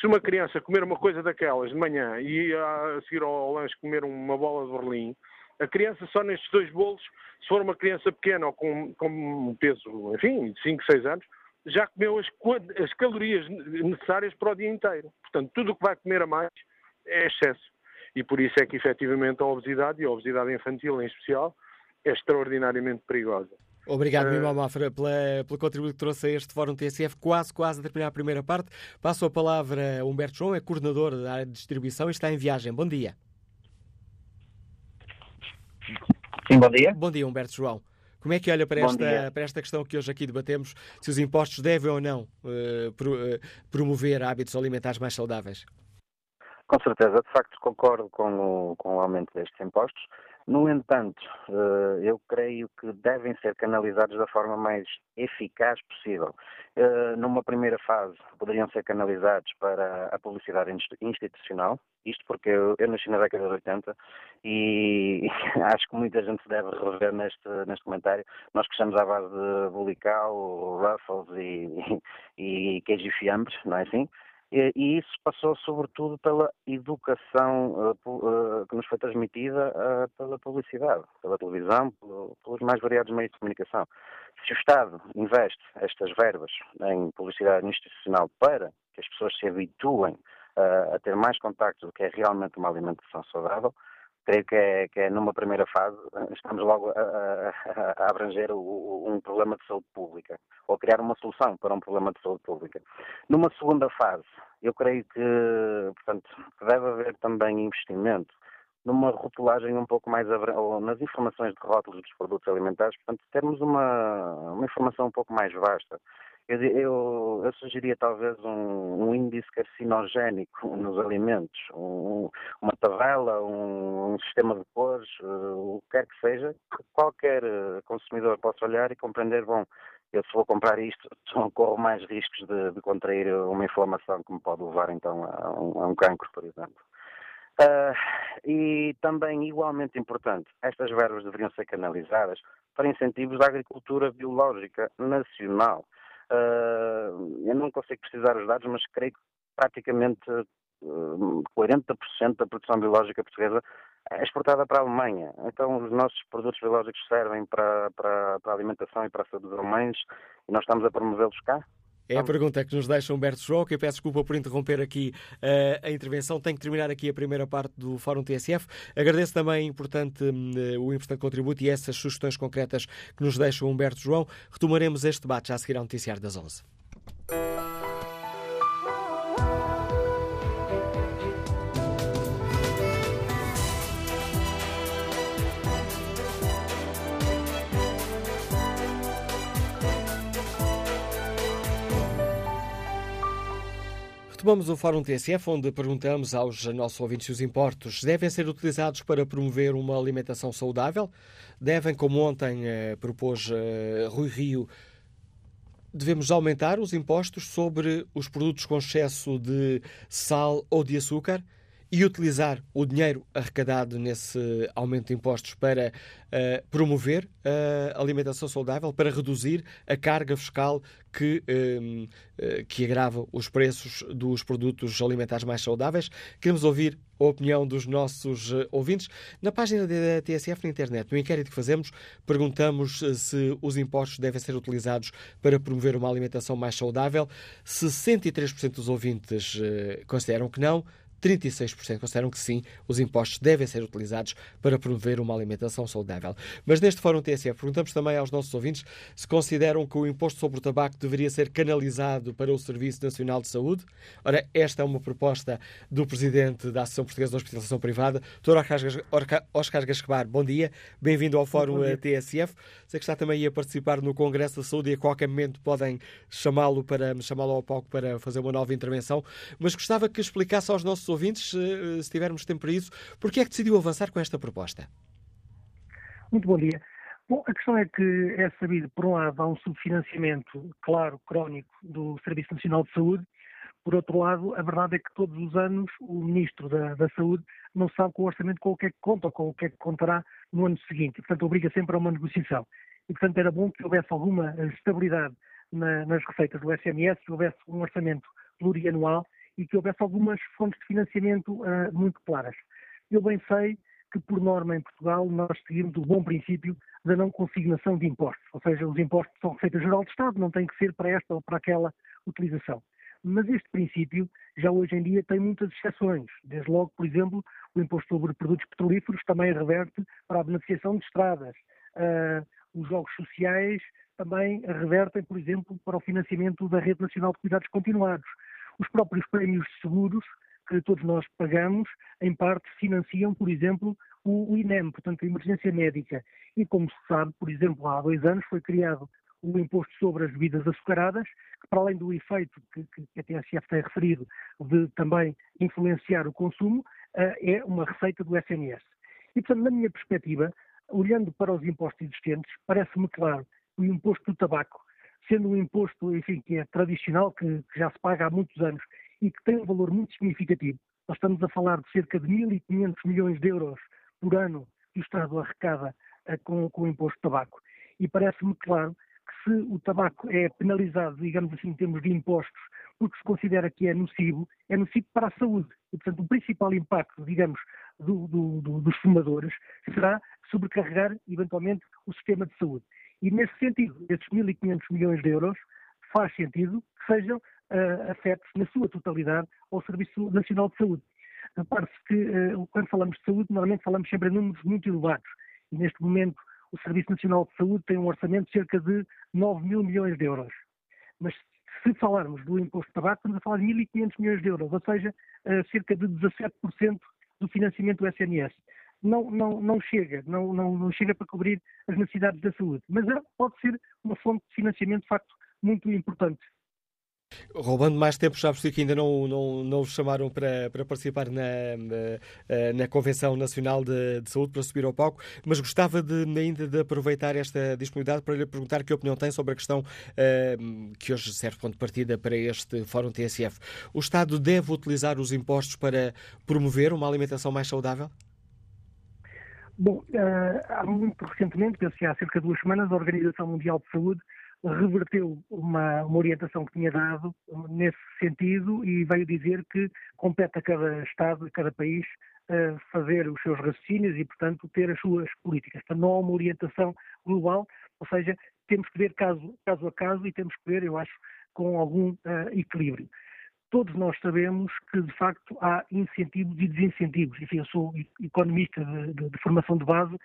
Se uma criança comer uma coisa daquelas de manhã e a seguir ao lanche comer uma bola de Berlim, a criança só nestes dois bolos, se for uma criança pequena ou com, com um peso, enfim, de 5, 6 anos, já comeu as, as calorias necessárias para o dia inteiro. Portanto, tudo o que vai comer a mais é excesso. E por isso é que, efetivamente, a obesidade, e a obesidade infantil em especial, é extraordinariamente perigosa. Obrigado, uh... Mimel Mafra, pela, pelo contributo que trouxe a este Fórum TSF. Quase, quase a terminar a primeira parte. Passo a palavra a Humberto João, é coordenador da área de distribuição e está em viagem. Bom dia. Sim, bom dia. Bom dia, Humberto João. Como é que olha para esta, para esta questão que hoje aqui debatemos, se os impostos devem ou não uh, pro, uh, promover hábitos alimentares mais saudáveis? Com certeza, de facto concordo com o, com o aumento destes impostos. No entanto, uh, eu creio que devem ser canalizados da forma mais eficaz possível. Numa primeira fase, poderiam ser canalizados para a publicidade institucional, isto porque eu, nasci na década de 80 e, e acho que muita gente se deve rever neste, neste comentário. Nós crescemos à base de bulical, ruffles e, e, e queijo e fiambres, não é assim? E, isso passou sobretudo pela educação uh, uh, que nos foi transmitida uh, pela publicidade, pela televisão, pelo, pelos mais variados meios de comunicação. Se o Estado investe estas verbas em publicidade institucional para que as pessoas se habituem a ter mais contacto do que é realmente uma alimentação saudável, creio que é, que é numa primeira fase, estamos logo a, a, a abranger o, um problema de saúde pública, ou criar uma solução para um problema de saúde pública. Numa segunda fase, eu creio que, portanto, deve haver também investimento numa rotulagem um pouco mais ou nas informações de rótulos dos produtos alimentares, portanto, termos uma, uma informação um pouco mais vasta. Eu, eu, eu sugeria talvez um, um, índice carcinogénico nos alimentos, um, uma tabela, um, um, sistema de cores, uh, o que quer que seja, que qualquer eh, consumidor possa olhar e compreender, bom, eu se vou comprar isto, corro mais riscos de, de, contrair uma inflamação que me pode levar então a um, a um cancro, por exemplo. Uh, e também, igualmente importante, estas verbas deveriam ser canalizadas para incentivos da agricultura biológica nacional. Uh, eu não consigo precisar os dados, mas creio que praticamente uh, 40% da produção biológica portuguesa é exportada para a Alemanha. Então, os nossos produtos biológicos servem para, para, para a alimentação e para a saúde dos alemães e nós estamos a promovê-los cá? É a pergunta que nos deixa Humberto que eu peço desculpa por interromper aqui uh, a intervenção. Tenho que terminar aqui a primeira parte do Fórum TSF. Agradeço também importante, uh, o importante contributo e essas sugestões concretas que nos deixa Humberto João. Retomaremos este debate já a seguir ao noticiário das 11. Retomamos o Fórum TSF, onde perguntamos aos nossos ouvintes se os impostos devem ser utilizados para promover uma alimentação saudável. Devem, como ontem eh, propôs eh, Rui Rio, devemos aumentar os impostos sobre os produtos com excesso de sal ou de açúcar e utilizar o dinheiro arrecadado nesse aumento de impostos para uh, promover a alimentação saudável, para reduzir a carga fiscal que, uh, que agrava os preços dos produtos alimentares mais saudáveis. Queremos ouvir a opinião dos nossos ouvintes. Na página da TSF na internet, no inquérito que fazemos, perguntamos se os impostos devem ser utilizados para promover uma alimentação mais saudável. 63% dos ouvintes consideram que não, 36% consideram que sim, os impostos devem ser utilizados para promover uma alimentação saudável. Mas neste Fórum TSF perguntamos também aos nossos ouvintes se consideram que o imposto sobre o tabaco deveria ser canalizado para o Serviço Nacional de Saúde. Ora, esta é uma proposta do Presidente da Associação Portuguesa de Hospitalização Privada, Dr. Oscar Gasquebar. Bom dia, bem-vindo ao Fórum TSF. Sei que está também a participar no Congresso da Saúde e a qualquer momento podem chamá-lo para chamá-lo ao palco para fazer uma nova intervenção, mas gostava que explicasse aos nossos ouvintes, eh, se tivermos tempo para isso, porque é que decidiu avançar com esta proposta? Muito bom dia. Bom, a questão é que é sabido, por um lado, há um subfinanciamento, claro, crónico, do Serviço Nacional de Saúde, Por outro lado, a verdade é que todos os anos o Ministro da, da Saúde não sabe com o orçamento com o que é que conta ou com o que é que contará no ano seguinte. Portanto, obriga sempre a uma negociação. E, portanto, era bom que houvesse alguma estabilidade na, nas receitas do SMS, que houvesse um orçamento plurianual e que houvesse algumas fontes de financiamento uh, muito claras. Eu bem sei que, por norma, em Portugal, nós seguimos o bom princípio da não consignação de impostos, ou seja, os impostos são receita geral do Estado, não tem que ser para esta ou para aquela utilização. Mas este princípio já hoje em dia tem muitas exceções. Desde logo, por exemplo, o imposto sobre produtos petrolíferos também reverte para a beneficiação de estradas. Uh, os jogos sociais também revertem, por exemplo, para o financiamento da Rede Nacional de Cuidados Continuados. Os próprios prémios de seguros que todos nós pagamos, em parte financiam, por exemplo, o INEM, portanto, a emergência médica. E como se sabe, por exemplo, há dois anos foi criado o imposto sobre as bebidas açucaradas, que para além do efeito que, que a TSF tem referido de também influenciar o consumo, eh, é uma receita do SNS. E, portanto, na minha perspectiva, olhando para os impostos existentes, parece-me claro que o imposto do tabaco, sendo um imposto, enfim, que é tradicional, que, que já se paga há muitos anos e que tem um valor muito significativo, nós estamos a falar de cerca de 1.500 milhões de euros por ano que o Estado arrecada uh, com, com o imposto do tabaco. E parece-me claro que se o tabaco é penalizado, digamos assim, em termos de impostos, porque se considera que é nocivo, é nocivo para a saúde. E, portanto, o principal impacto, digamos, do, do, do, dos fumadores será sobrecarregar, eventualmente, o sistema de saúde. E, nesse sentido, esses 1.500 milhões de euros faz sentido que sejam uh, afetos, na sua totalidade, ao Serviço Nacional de Saúde. Repare-se que, uh, quando falamos de saúde, normalmente falamos sempre em números muito elevados. E, neste momento, o Serviço Nacional de Saúde tem um orçamento de cerca de 9 mil milhões de euros. Mas se falarmos do imposto de tabaco, estamos a falar de 1.500 milhões de euros, ou seja, uh, cerca de 17% do financiamento do SNS. Não, não, não chega, não, não, não, chega para cobrir as necessidades da saúde, mas é, pode ser uma fonte de financiamento de facto muito importante. Roubando mais tempo, já percebi que ainda não, não, não chamaram para, para participar na, na, na Convenção Nacional de, de, Saúde, para subir ao palco, mas gostava de, ainda de aproveitar esta disponibilidade para lhe perguntar que opinião tem sobre a questão uh, que hoje serve ponto de partida para este Fórum TSF. O Estado deve utilizar os impostos para promover uma alimentação mais saudável? Bom, uh, há muito recentemente, penso que há cerca de duas semanas, a Organização Mundial de Saúde reverteu uma, uma, orientação que tinha dado nesse sentido e veio dizer que compete a cada Estado, a cada país, uh, fazer os seus raciocínios e, portanto, ter as suas políticas. Portanto, não há uma orientação global, ou seja, temos que ver caso, caso a caso e temos que ver, eu acho, com algum uh, equilíbrio. Todos nós sabemos que, de facto, há incentivos e desincentivos. Enfim, eu sou economista de, de, de formação de base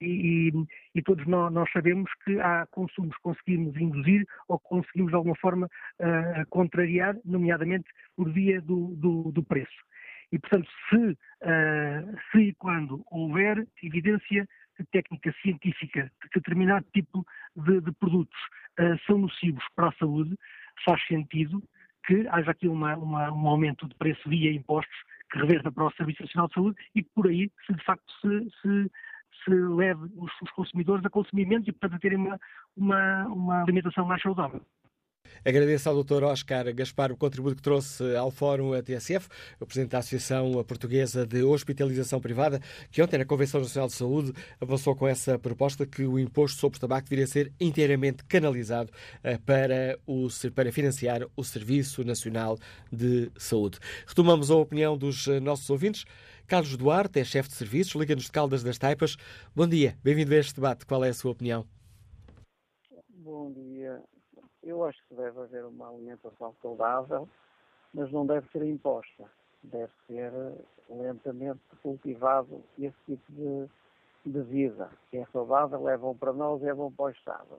e, e, todos nós, sabemos que há consumos que conseguimos induzir ou que conseguimos de alguma forma uh, contrariar, nomeadamente por via do, do, do preço. E, portanto, se, uh, se e quando houver evidência técnica científica de que determinado tipo de, de produtos uh, são nocivos para a saúde, faz sentido que haja aqui uma, uma, um aumento de preço via impostos que reverta para o Serviço Nacional de Saúde e que por aí, se de facto se, se se leve os, os consumidores a consumir menos e, portanto, a terem uma, uma, uma alimentação mais saudável. Agradeço ao Dr. Oscar Gaspar o contributo que trouxe ao Fórum ATSF, o Presidente da Associação Portuguesa de Hospitalização Privada, que ontem na Convenção Nacional de Saúde avançou com essa proposta que o imposto sobre o tabaco deveria ser inteiramente canalizado eh, para, o, para financiar o Serviço Nacional de Saúde. Retomamos a opinião dos eh, nossos ouvintes. Carlos Duarte é chefe de serviços, Liga-nos de Caldas das Taipas. Bom dia, bem-vindo a este debate. Qual é a sua opinião? Bom dia. Eu acho que deve haver uma alimentação saudável, mas não deve ser imposta. Deve ser lentamente cultivado esse tipo de, de vida, que é saudável, é bom para nós é bom para o Estado.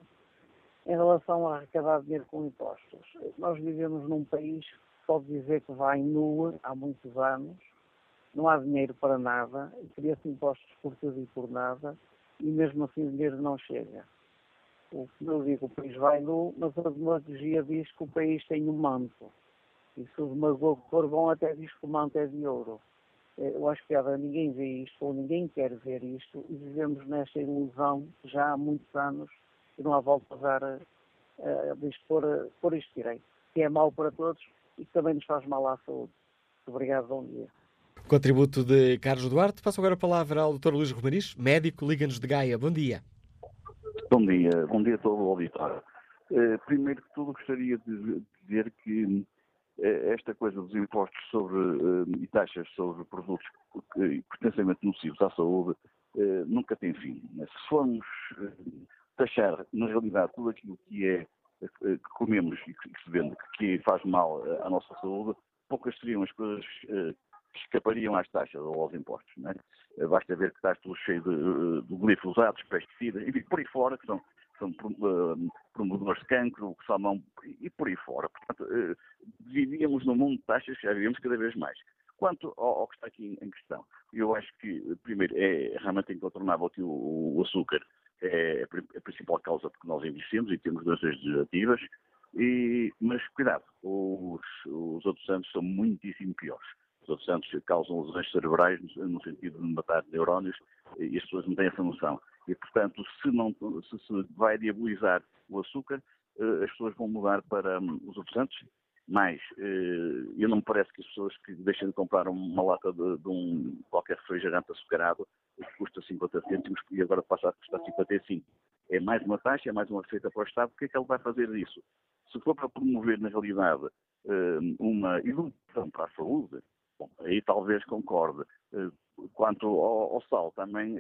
Em relação a arrecadar dinheiro com impostos, nós vivemos num país que pode dizer que vai nua há muitos anos, não há dinheiro para nada, cria-se impostos por tudo e por nada, e mesmo assim o dinheiro não chega. O que eu digo, o país vai nu, mas a demagogia diz que o país tem um manto. E se o demagogo for bom, até diz que o manto é de ouro. Eh, eu acho que ninguém vê isto, ou ninguém quer ver isto, e vivemos nesta ilusão já há muitos anos, e não há volta a dar a, a, a, a pôr isto direito. que é mau para todos e que também nos faz mal à saúde. Obrigado, bom dia. Contributo de Carlos Duarte. Passo agora a palavra ao Dr. Luís Romariz, médico, Liga-nos de Gaia. Bom dia. Bom dia, bom dia a todo o auditório. Uh, primeiro que tudo, gostaria de dizer que uh, esta coisa dos impostos sobre, uh, e taxas sobre produtos potencialmente nocivos à saúde nunca tem fim. Se formos taxar, na realidade, tudo aquilo que é que comemos e que se vende, que faz mal à nossa saúde, poucas seriam as coisas escapariam às taxas ou aos impostos. É? Basta ver que está tudo cheio de, de glifosados, pesticidas, enfim, por aí fora, que são, são uh, promovedores de cancro, salmão e por aí fora. Portanto, vivíamos num mundo de taxas, já vivemos cada vez mais. Quanto ao, ao, que está aqui em questão, eu acho que, primeiro, é realmente incontornável que o, o açúcar é a principal causa porque nós envelhecemos e temos doenças degenerativas, e, mas cuidado, os, os outros anos são muitíssimo piores. Outros anos causam lesões cerebrais no sentido de matar neurónios e as pessoas não têm essa noção. E, portanto, se, não, se, se vai diabolizar o açúcar, eh, as pessoas vão mudar para hum, os anos. Mas eh, eu não me parece que as pessoas que deixem de comprar uma lata de, de um qualquer refrigerante açucarado que custa 50 cêntimos e agora passa a custar 55. É mais uma taxa, é mais uma receita para o Estado. O que é que ele vai fazer disso? Se for para promover, na realidade, eh, uma educação para a saúde, bom, aí talvez concorde. Eh, quanto ao, ao sal, também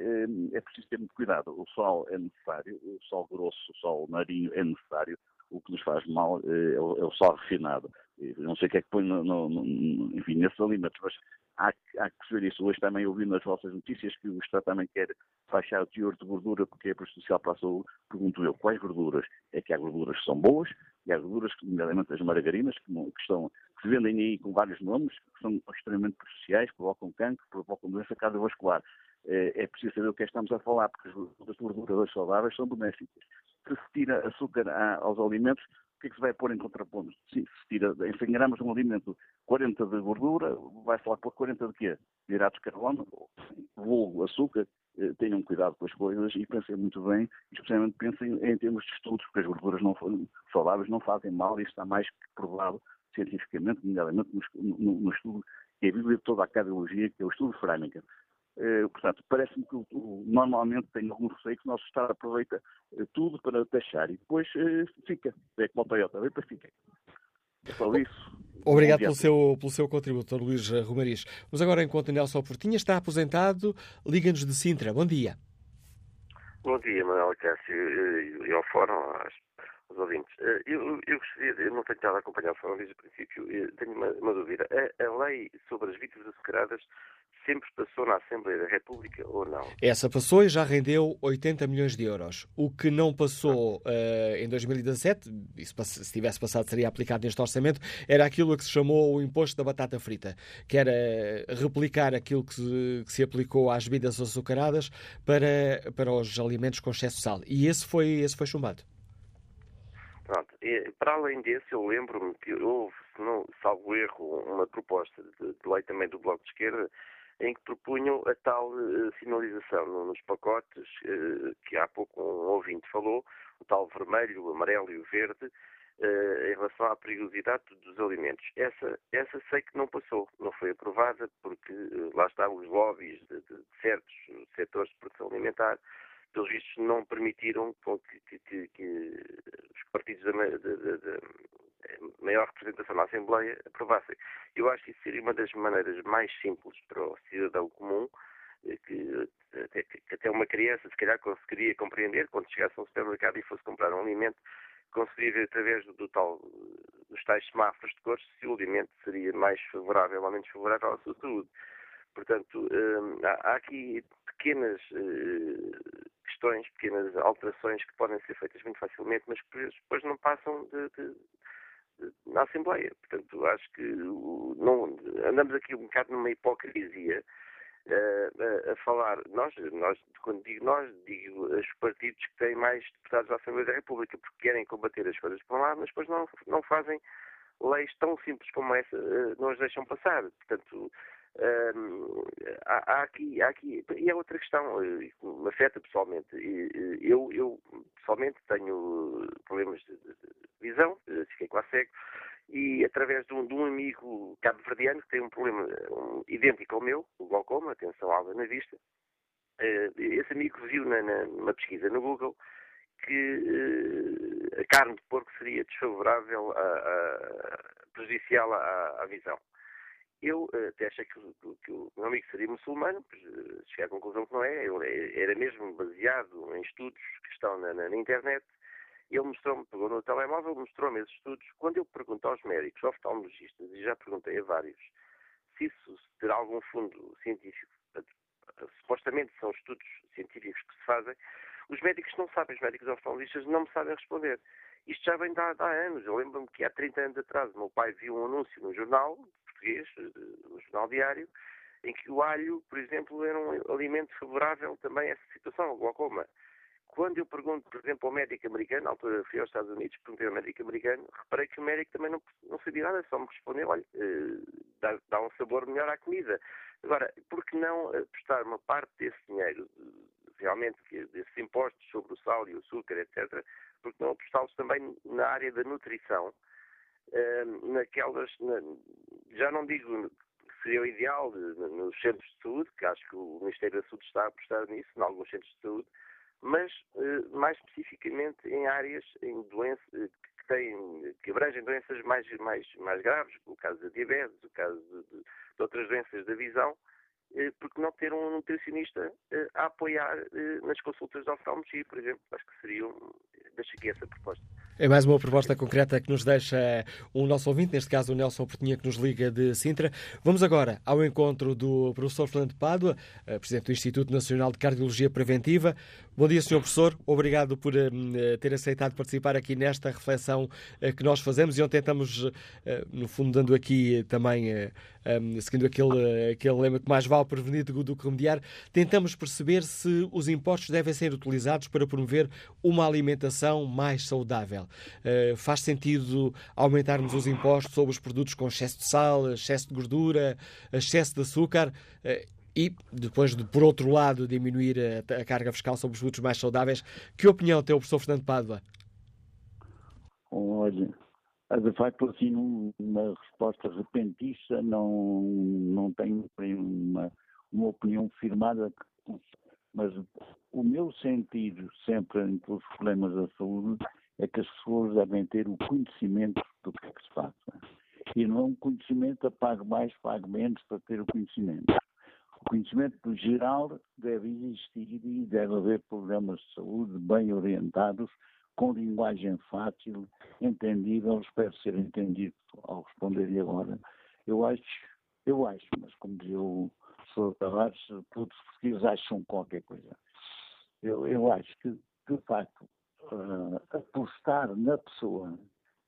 é preciso ter muito cuidado. O sal é necessário, o sal grosso, o sal marinho é necessário. O que nos faz mal é o, é o sal refinado. Eu não sei o que é que põe no, no, no, enfim, nesses alimentos, mas há, há que perceber isso. Hoje também ouvi nas vossas notícias que o Estado também quer baixar o teor de gordura porque é prejudicial para a saúde. Pergunto eu, quais gorduras? É que há gorduras que são boas e há gorduras, nomeadamente as margarinas, que, que, estão, se vendem aí com vários nomes, que são extremamente prejudiciais, provocam cancro, provocam doença cardiovascular. É, é preciso saber o que é que estamos a falar, porque as gorduras saudáveis são benéficas. Se se tira açúcar aos alimentos, o que é que se vai pôr em contraponto? Se, se tira em 100 gramas de um alimento 40 de gordura, vai-se lá pôr 40 de quê? De hidratos de carbono, vulgo, açúcar. Eh, tenham cuidado com as coisas e pensem muito bem, especialmente pensem em termos de estudos, porque as gorduras não, saudáveis não fazem mal, isso está mais que provado cientificamente, nomeadamente no, no, no, estudo que é a Bíblia de toda a cardiologia, que é o estudo de Framingham. Eh, portanto, parece-me que o, normalmente tem algum receio que o nosso Estado aproveita eh, tudo para taxar e depois eh, fica. É como o Toyota, depois fica. É só isso. Obrigado pelo seu, pelo seu contributo, Luís Romariz. Mas agora, enquanto Nelson Portinha está aposentado, liga-nos de Sintra. Bom dia. Bom dia, Manuel Cássio e ao Fórum, aos ouvintes. Eu, eu gostaria, eu não tenho estado a acompanhar o Fórum desde o princípio, tenho uma, uma dúvida. A, a, lei sobre as vítimas açucaradas sempre passou na Assembleia da República ou não? Essa passou e já rendeu 80 milhões de euros. O que não passou uh, em 2017, isso, se tivesse passado seria aplicado neste orçamento, era aquilo a que se chamou o imposto da batata frita, que era replicar aquilo que se, que se aplicou às bebidas açucaradas para, para os alimentos com excesso de sal. E esse foi, esse foi chumbado. Pronto. E, para além desse, eu lembro-me que houve, se não salvo erro, uma proposta de, de lei também do Bloco de Esquerda em que propunham a tal uh, sinalização nos pacotes, uh, que há pouco um ouvinte falou, o tal vermelho, o amarelo e o verde, uh, em relação à perigosidade dos alimentos. Essa, essa sei que não passou, não foi aprovada, porque lá está os lobbies de, de, certos setores de produção alimentar, pelos vistos não permitiram que, que, que, os partidos da, maior representação na Assembleia aprovassem. Eu acho que isso seria uma das maneiras mais simples para o cidadão comum, eh, que até, que até uma criança se calhar conseguiria compreender quando chegasse a um supermercado e fosse comprar um alimento, conseguiria ver através do, do tal, dos tais semáforos de cores se o alimento seria mais favorável ou menos favorável à sua saúde. Portanto, hum, há aqui pequenas eh, questões, pequenas alterações que podem ser feitas muito facilmente, mas que depois não passam de, de, na Assembleia. Portanto, acho que não, andamos aqui um bocado numa hipocrisia uh, a, a, falar. Nós, nós, quando digo nós, digo os partidos que têm mais deputados da Assembleia da República, porque querem combater as coisas por lado, mas depois não, não fazem leis tão simples como essa, uh, não as deixam passar. Portanto, há, há, aqui, há aqui, e é outra questão, uh, me afeta pessoalmente. Eu, eu pessoalmente tenho problemas de, visão, fiquei quase cego, através de um, de um amigo cabo-verdiano que tem um problema um, idêntico ao meu, o glaucoma, atenção alva na vista. Esse amigo viu na, na, numa pesquisa no Google que a carne de porco seria desfavorável, a, a, prejudicial à, à, visão. Eu uh, até achei que, que, que, o meu amigo seria muçulmano, cheguei à conclusão que não é, eu, era mesmo baseado em estudos que estão na, na, na internet ele mostrou-me, pegou no telemóvel, mostrou-me esses estudos. Quando eu pergunto aos médicos, oftalmologistas, e já perguntei a vários, se isso terá algum fundo científico, supostamente são estudos científicos que se fazem, os médicos não sabem, os médicos oftalmologistas não me sabem responder. Isto já vem de há, de há anos. Eu lembro-me que há 30 anos atrás o meu pai viu um anúncio no jornal português, no jornal diário, em que o alho, por exemplo, era um alimento favorável também a essa situação, ao glaucoma. Quando eu pergunto, por exemplo, ao médico americano, na altura fui aos Estados Unidos, perguntei ao médico americano, reparei que o médico também não, não sabia nada, só me respondeu, olha, uh, dá, dá, um sabor melhor à comida. Agora, por que não prestar uma parte desse dinheiro, realmente, desses impostos sobre o sal e o açúcar, etc., por que não apostá-los também na área da nutrição, uh, naquelas, na, já não digo que seria o ideal nos centros de saúde, que acho que o Ministério da Saúde está a apostar nisso, em alguns centros de saúde, mas uh, mais especificamente em áreas em doenças uh, que têm, que abrangem doenças mais, mais, mais graves, o caso da diabetes, o caso de, de, de outras doenças da visão, porque não ter um nutricionista a apoiar nas consultas de oftalmologia, por exemplo, acho que seria deixo aqui essa proposta. É mais uma proposta concreta que nos deixa o nosso ouvinte, neste caso o Nelson Portinha, que nos liga de Sintra. Vamos agora ao encontro do professor Fernando Pádua, eh, presidente do Instituto Nacional de Cardiologia Preventiva. Bom dia, senhor professor. Obrigado por eh, ter aceitado participar aqui nesta reflexão eh, que nós fazemos e onde tentamos, no fundo, dando aqui também, seguindo aquele, aquele lema que mais vale prevenir do que remediar, tentamos perceber se os impostos devem ser utilizados para promover uma alimentação mais saudável. Uh, faz sentido aumentarmos os impostos sobre os produtos com excesso de sal, excesso de gordura, excesso de açúcar uh, e depois, de, por outro lado, diminuir a, a, carga fiscal sobre os produtos mais saudáveis. Que opinião tem o professor Fernando Pádua? Olha, de facto, assim, uma resposta repentista, não, não tenho uma, uma opinião firmada, mas o meu sentido sempre em todos os problemas da saúde é que as pessoas devem ter o conhecimento do que é que se passa. E não um conhecimento a pague mais, pague menos para ter o conhecimento. Conhecimento geral deve existir e deve haver programas de saúde bem orientados, com linguagem fácil, entendível, espero ser entendido ao responder agora. Eu acho, eu acho, mas como dizia o professor Tavares, todos os portugueses acham qualquer coisa. Eu, eu acho que, de facto, uh, apostar na pessoa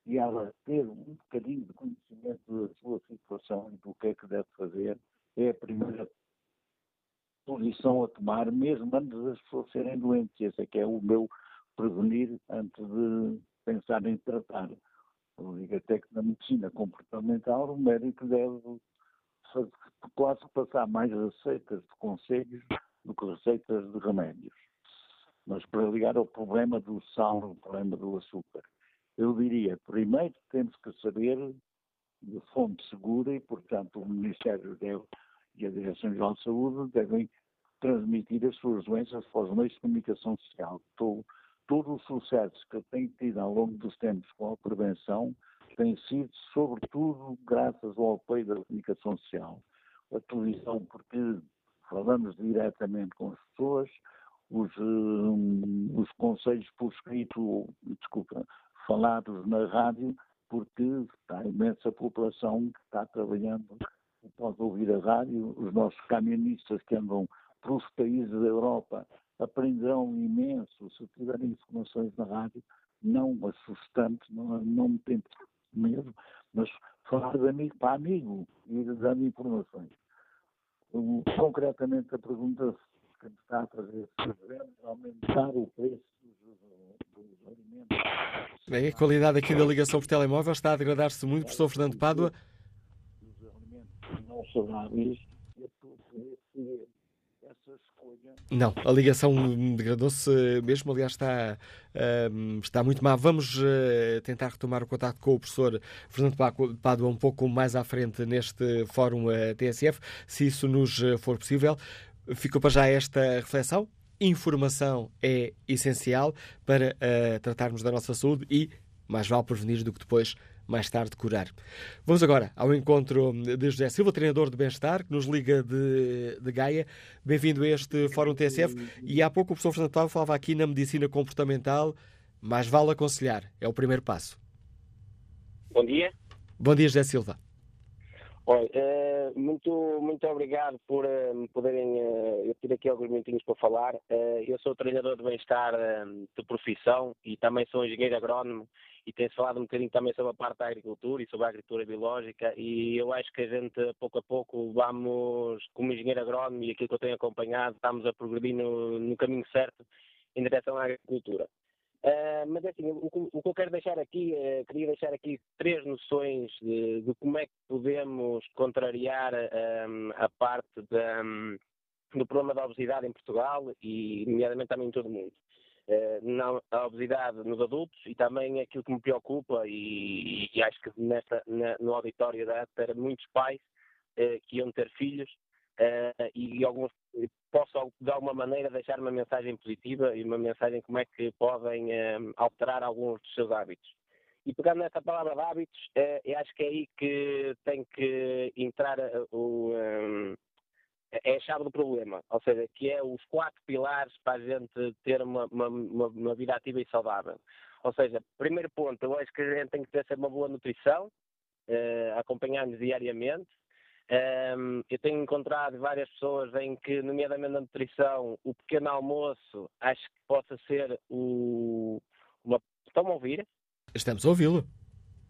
e ela ter um bocadinho de conhecimento da sua situação e do que é que deve fazer, é a primeira posição a tomar, mesmo antes das pessoas serem doentes. Esse é que é o meu prevenir antes de pensar em tratar. Eu digo até que na medicina comportamental o médico deve quase passar mais receitas de conselhos do que receitas de remédios. Mas para ligar ao problema do sal, ao problema do açúcar, eu diria, primeiro temos que saber de fonte segura e, portanto, o Ministério deve, e a Direção-Geral de Saúde devem transmitir as suas doenças para os meios de comunicação social. Todo, todo o sucesso que tem tido ao longo dos tempos com a prevenção tem sido, sobretudo, graças ao apoio da comunicação social. A televisão, porque falamos diretamente com as pessoas, os, um, os conselhos por escrito, desculpa, falados na rádio, porque há imensa população que está trabalhando pode ouvir a rádio. Os nossos camionistas que andam pelos países da Europa aprenderão imenso se tiverem informações na rádio, não assustantes, não, não me tem medo, mas falar de amigo para amigo e dando informações. Concretamente a pergunta que está a fazer devemos aumentar o preço dos, dos alimentos. Bem, a qualidade aqui da ligação por telemóvel está a degradar-se muito, professor Fernando Pádua. Os alimentos não saudáveis, essa escolha. Não, a ligação degradou-se mesmo, aliás, está, uh, está muito má. Vamos uh, tentar retomar o contato com o professor Fernando Pádua um pouco mais à frente neste fórum uh, TSF, se isso nos for possível. Ficou para já esta reflexão. Informação é essencial para tratarmos da nossa saúde e mais vale prevenir do que depois mais tarde curar. Vamos agora ao encontro de José Silva, treinador de bem-estar, que nos liga de, de Gaia. Bem-vindo a este Fórum TSF. E há pouco o professor Fernando Paulo falava aqui na medicina comportamental. Mais vale aconselhar, é o primeiro passo. Bom dia. Bom dia, José Silva. Olha, uh, muito, muito obrigado por uh, poderem. Uh, eu tive aqui alguns minutinhos para falar. eu sou treinador de bem-estar de profissão e também sou engenheiro agrónomo e tem-se falado um bocadinho também sobre a parte da agricultura e sobre a agricultura biológica e eu acho que a gente, pouco a pouco, vamos, como engenheiro agrónomo e aquilo que eu tenho acompanhado, estamos a progredir no, no caminho certo em direção à agricultura. Uh, mas é assim, o, o, que eu quero deixar aqui, uh, queria deixar aqui três noções de, de como é que podemos contrariar um, a parte um, do problema da obesidade em Portugal e, nomeadamente, também em todo o mundo. Eh, não, a obesidade nos adultos e também aquilo que me preocupa, e, e acho que nesta, na, no auditório da ter muitos pais uh, que iam ter filhos uh, e alguns posso de alguma maneira deixar uma mensagem positiva e uma mensagem como é que podem alterar alguns dos seus hábitos. E pegando nessa palavra de hábitos, eu acho que é aí que tem que entrar o, um, é a chave do problema, ou seja, que é os quatro pilares para a gente ter uma, uma, uma vida ativa e saudável. Ou seja, primeiro ponto, eu acho que a gente tem que ter sempre uma boa nutrição, uh, acompanhar-nos diariamente. Um, ehm, eu tenho encontrado várias pessoas em que, nomeadamente na nutrição, o pequeno almoço acho que possa ser o. Uma... Estão a ouvir? Estamos a ouvi-lo.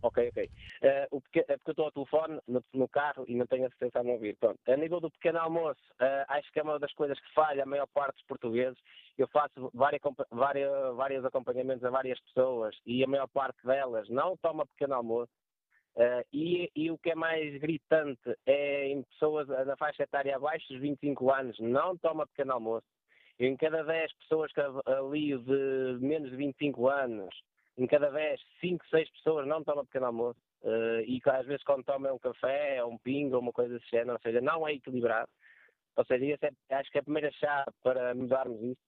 Ok, ok. Uh, o pequeno, é porque eu estou ao telefone no, no, carro e não tenho a certeza de ouvir. Pronto. A nível do pequeno almoço, uh, acho que é uma das coisas que falha a maior parte dos portugueses. Eu faço várias, várias, vários acompanhamentos a várias pessoas e a maior parte delas não toma pequeno almoço. Uh, e, e, o que é mais gritante é em pessoas na faixa etária abaixo dos 25 anos não toma pequeno almoço. Em cada 10 pessoas que avalio de menos de 25 anos, em cada vez 5, 6 pessoas não tomam pequeno almoço. Uh, e às vezes quando tomam um café, ou um pingo, ou uma coisa desse género, ou seja, não é equilibrado. Ou seja, é, acho que é a primeira chave para mudarmos isso.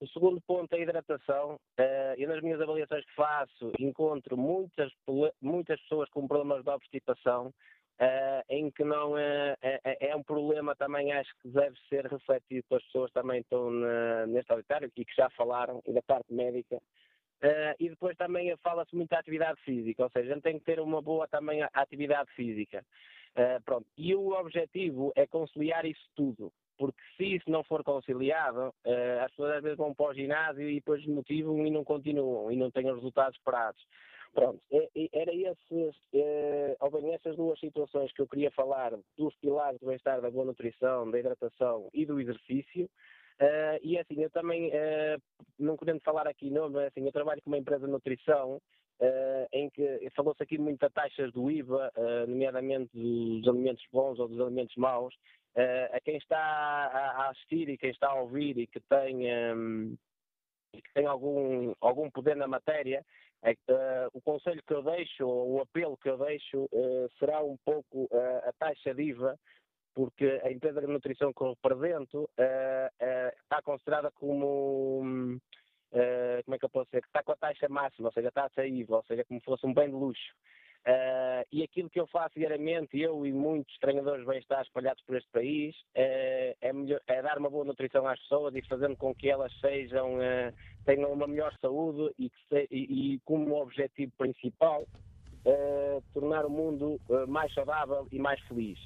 O segundo ponto é a hidratação. Uh, eu nas minhas avaliações que faço encontro muitas, muitas pessoas com problemas de obstipação, uh, em que não é, é, é, um problema também acho que deve ser refletido pelas pessoas também estão na, neste auditório e que já falaram, e da parte médica, Uh, e depois também fala-se muito da atividade física, ou seja, a gente tem que ter uma boa também atividade física. Uh, pronto. E o objetivo é conciliar isso tudo, porque se isso não for conciliado, uh, as pessoas às vezes vão para o ginásio e depois motivam e não continuam e não têm os resultados esperados. Pronto, era esses, ou bem, essas duas situações que eu queria falar dos pilares do bem-estar, da boa nutrição, da hidratação e do exercício. Uh, e assim, eu também, uh, não querendo falar aqui nome, assim, eu trabalho com uma empresa de nutrição uh, em que falou-se aqui muito de taxas do IVA, nomeadamente dos alimentos bons ou dos alimentos maus. a quem está a, assistir e quem está a ouvir e que tem, um, que tem algum, algum poder na matéria, é, o conselho que eu deixo, ou o apelo que eu deixo, será um pouco a taxa de IVA porque a empresa de nutrição que eu represento uh, uh, está considerada como, uh, como é que eu posso dizer, que está com a taxa máxima, ou seja, está a sair, ou seja, como se fosse um bem de luxo. e aquilo que eu faço diariamente, eu e muitos treinadores bem-estar espalhados por este país, é, melhor, é, dar uma boa nutrição às pessoas e fazendo com que elas sejam, tenham uma melhor saúde e, se, e, e como objetivo principal, tornar o mundo mais saudável e mais feliz.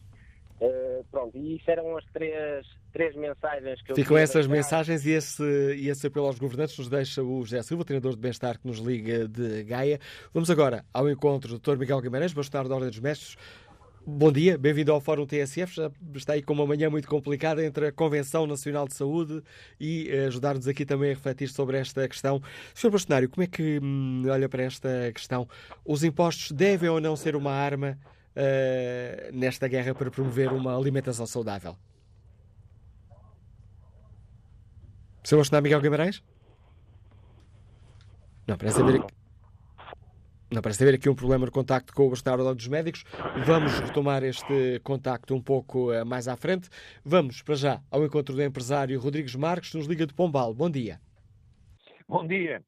Uh, pronto, e isso eram as três, três mensagens que eu Ficam essas deixar. mensagens e esse, e esse apelo aos governantes nos deixa o José Silva, treinador de bem-estar que nos liga de Gaia. Vamos agora ao encontro do Dr. Miguel Guimarães, bastonário da Ordem dos Mestres. Bom dia, bem-vindo ao Fórum TSF. Já está aí com uma manhã muito complicada entre a Convenção Nacional de Saúde e eh, ajudar-nos aqui também a refletir sobre esta questão. Sr. Bastonário, como é que hum, olha para esta questão? Os impostos devem ou não ser uma arma uh, nesta guerra para promover uma alimentação saudável? Seu Bastonar Miguel Guimarães? Não, parece haver aqui... Não, parece haver aqui um problema no contacto com o Bastonar dos Médicos. Vamos retomar este contacto um pouco uh, mais à frente. Vamos, para já, ao encontro do empresário Rodrigues Marques, que nos liga de Pombal. Bom dia. Bom dia.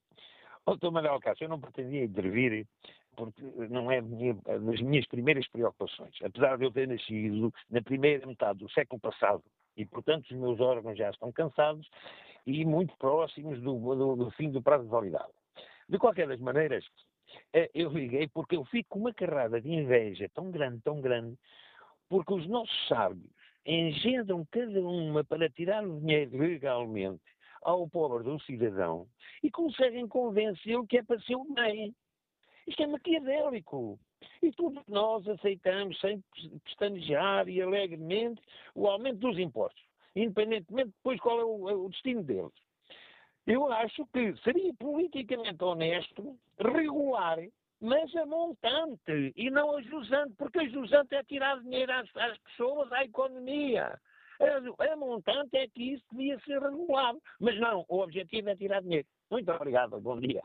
Doutor Manuel Cássio, eu não pretendia intervir porque não é minha, das minhas primeiras preocupações. Apesar de eu ter nascido na primeira metade do século passado e, portanto, os meus órgãos já estão cansados e muito próximos do, do, do fim do prazo de validade. De qualquer das maneiras, eh, eu liguei porque eu fico com uma carrada de inveja tão grande, tão grande, porque os nossos sábios engendram cada uma para tirar o dinheiro legalmente ao pobre do cidadão e conseguem convencê-lo que é para seu bem. Isto é maquiavélico. E todos nós aceitamos, sem pestanejar e alegremente, o aumento dos impostos, independentemente depois qual é o, o destino deles. Eu acho que seria politicamente honesto regular, mas a montante e não a jusante, porque a jusante é tirar dinheiro às, às pessoas, à economia. A, a, montante é que isso devia ser regulado. Mas não, o objetivo é tirar dinheiro. Muito obrigado, bom dia.